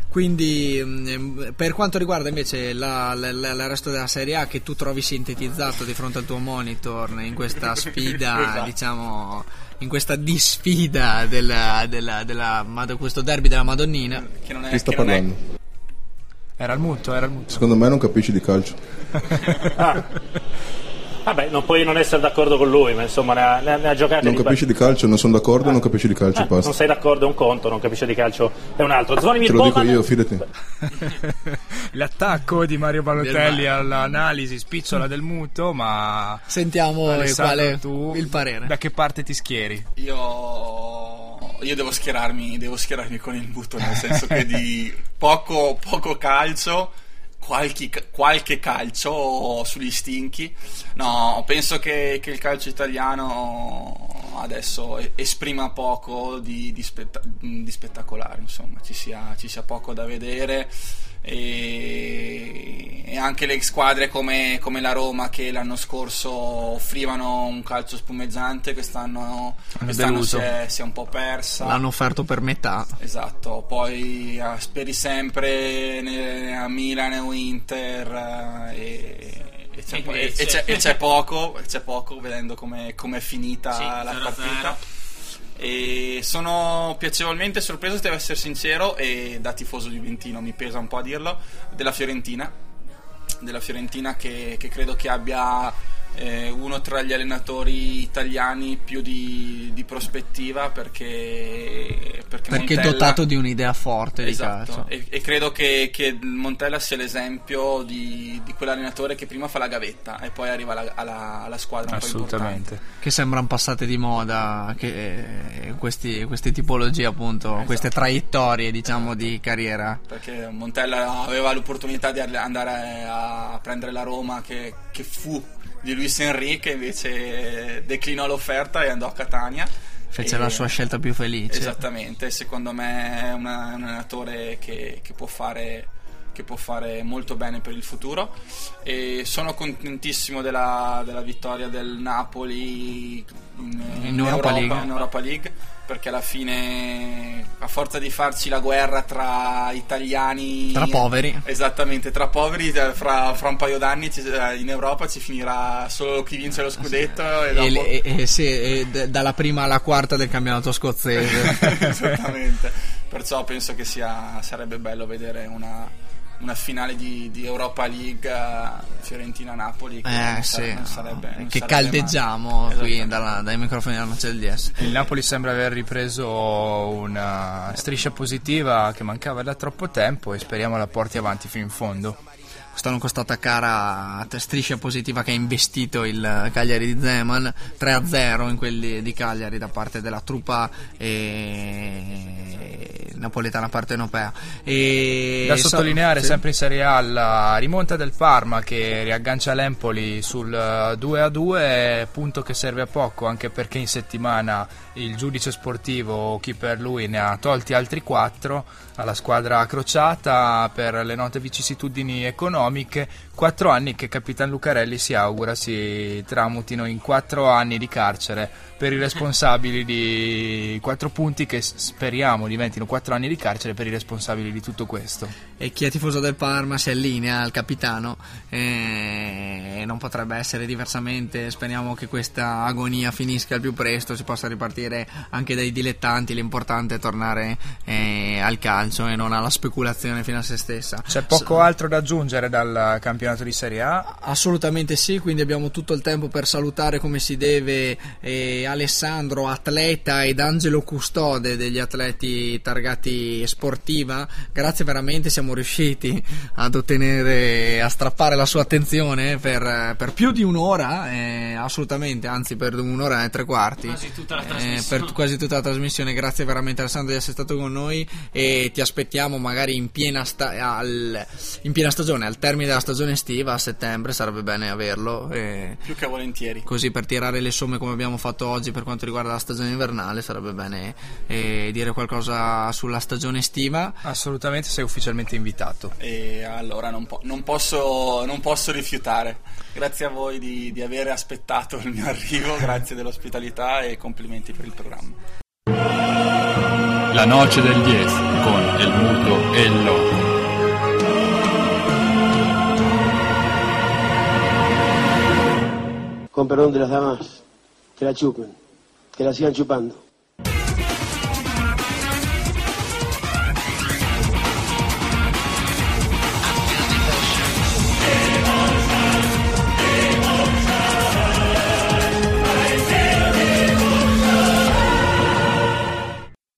Quindi mm, per quanto riguarda invece la- la- la- il resto della Serie A che tu trovi sintetizzato di fronte al tuo monitor in questa sfida, Esatto. diciamo, in questa disfida della, della, della, Mad- questo derby della Madonnina. che non è, Chi sta che non è- parlando? Era il muto, era il muto. Secondo me non capisci di calcio. Vabbè, non puoi non essere d'accordo con lui, ma insomma ne ha, ne ha- ne ha giocate Non capisci di calcio, non sono d'accordo, non capisci di calcio, Eh, non basta. sei d'accordo è un conto, non capisci di calcio è un altro. Zvonimir Te lo dico Boban- io, fidati. L'attacco di Mario Balotelli all'analisi spicciola del muto, ma Sentiamo Alessandro, qual è tu il parere. da che parte ti schieri? Io, io devo schierarmi, devo schierarmi con il muto, nel senso che di poco, poco calcio, qualche, qualche calcio sugli stinchi. No, penso che, che il calcio italiano adesso esprima poco di, di spetta- di spettacolare, insomma, ci sia, ci sia poco da vedere. E, e anche le squadre come, come la Roma che l'anno scorso offrivano un calcio spumeggiante quest'anno, quest'anno si, è, si è un po' persa L'hanno offerto per metà. esatto poi eh, speri sempre ne- a Milan o Inter eh, e, e c'è, E c'è- e c'è poco e c'è poco vedendo come è finita Sì, la 0-0. partita e sono piacevolmente sorpreso, devo essere sincero, e da tifoso juventino mi pesa un po' a dirlo, della Fiorentina. Della Fiorentina che, che credo che abbia eh, uno tra gli allenatori italiani più di, di prospettiva perché perché, Perché è Montella- dotato di un'idea forte di Esatto, calcio. e, e credo che, che Montella sia l'esempio di, di quell'allenatore che prima fa la gavetta e poi arriva alla, alla- alla squadra un po' importante. Che sembrano passate di moda, che, eh, questi, queste tipologie appunto, queste traiettorie diciamo di carriera. perché Montella aveva l'opportunità di andare a prendere la Roma che, che fu di Luis Enrique invece declinò l'offerta e andò a Catania Fece E- la sua scelta più felice. esattamente secondo me è una- un allenatore che, che può fare che può fare molto bene per il futuro e sono contentissimo della, della vittoria del Napoli in, In Europa League. in Europa League, perché alla fine a forza di farci la guerra tra italiani Tra poveri. esattamente tra poveri eh, fra, fra un paio d'anni ci- eh, in Europa ci finirà solo chi vince lo scudetto e, E, dopo... e- e sì, e d- dalla prima alla quarta del campionato scozzese. esattamente perciò penso che sia, sarebbe bello vedere una, una finale di, di Europa League eh, Fiorentina-Napoli che Eh non sì, sarebbe- non che sarebbe caldeggiamo male. qui Esattamente. dalla- dai microfoni della DS. Il Napoli sembra aver ripreso una striscia positiva che mancava da troppo tempo e speriamo la porti avanti fino in fondo. Quest'anno costata cara a striscia positiva che ha investito il Cagliari di Zeman 3-0 in quelli di Cagliari da parte della truppa eh, napoletana partenopea. E Da sottolineare sì. sempre in Serie A la rimonta del Parma che riaggancia l'Empoli sul eh, 2-2, punto che serve a poco anche perché in settimana il giudice sportivo, chi per lui, ne ha tolti altri 4 alla squadra crociata per le note vicissitudini economiche. 4 anni che Capitan Lucarelli si augura si tramutino in 4 anni di carcere per i responsabili di 4 punti che s- speriamo diventino 4 anni di carcere per i responsabili di tutto questo. E chi è tifoso del Parma si allinea al capitano e non potrebbe essere diversamente. Speriamo che questa agonia finisca al più presto, si possa ripartire anche dai dilettanti. L'importante è tornare eh, al calcio e non alla speculazione fino a se stessa. C'è poco altro da aggiungere dal campionato di Serie A. Assolutamente sì, quindi abbiamo tutto il tempo per salutare come si deve eh, Alessandro, atleta, ed Angelo Custode degli atleti targati sportiva. Grazie veramente, siamo riusciti ad ottenere, a strappare la sua attenzione per, per più di un'ora, eh, assolutamente, anzi per un'ora e tre quarti. Quasi tutta la Eh, trasmissione. per quasi tutta la trasmissione. Grazie veramente Alessandro di essere stato con noi e ti aspettiamo magari in piena, sta- al- in piena stagione, al termine della stagione estiva, a settembre, sarebbe bene averlo. e più che volentieri Così per tirare le somme come abbiamo fatto oggi per quanto riguarda la stagione invernale sarebbe bene eh, dire qualcosa sulla stagione estiva. Assolutamente sei ufficialmente invitato. e allora non, po- non posso, non posso rifiutare grazie a voi di, di aver aspettato il mio arrivo grazie dell'ospitalità e complimenti per il programma La noce del 10 con el muto e el loco. Con perdón de las damas, que la chupen, que la sigan chupando.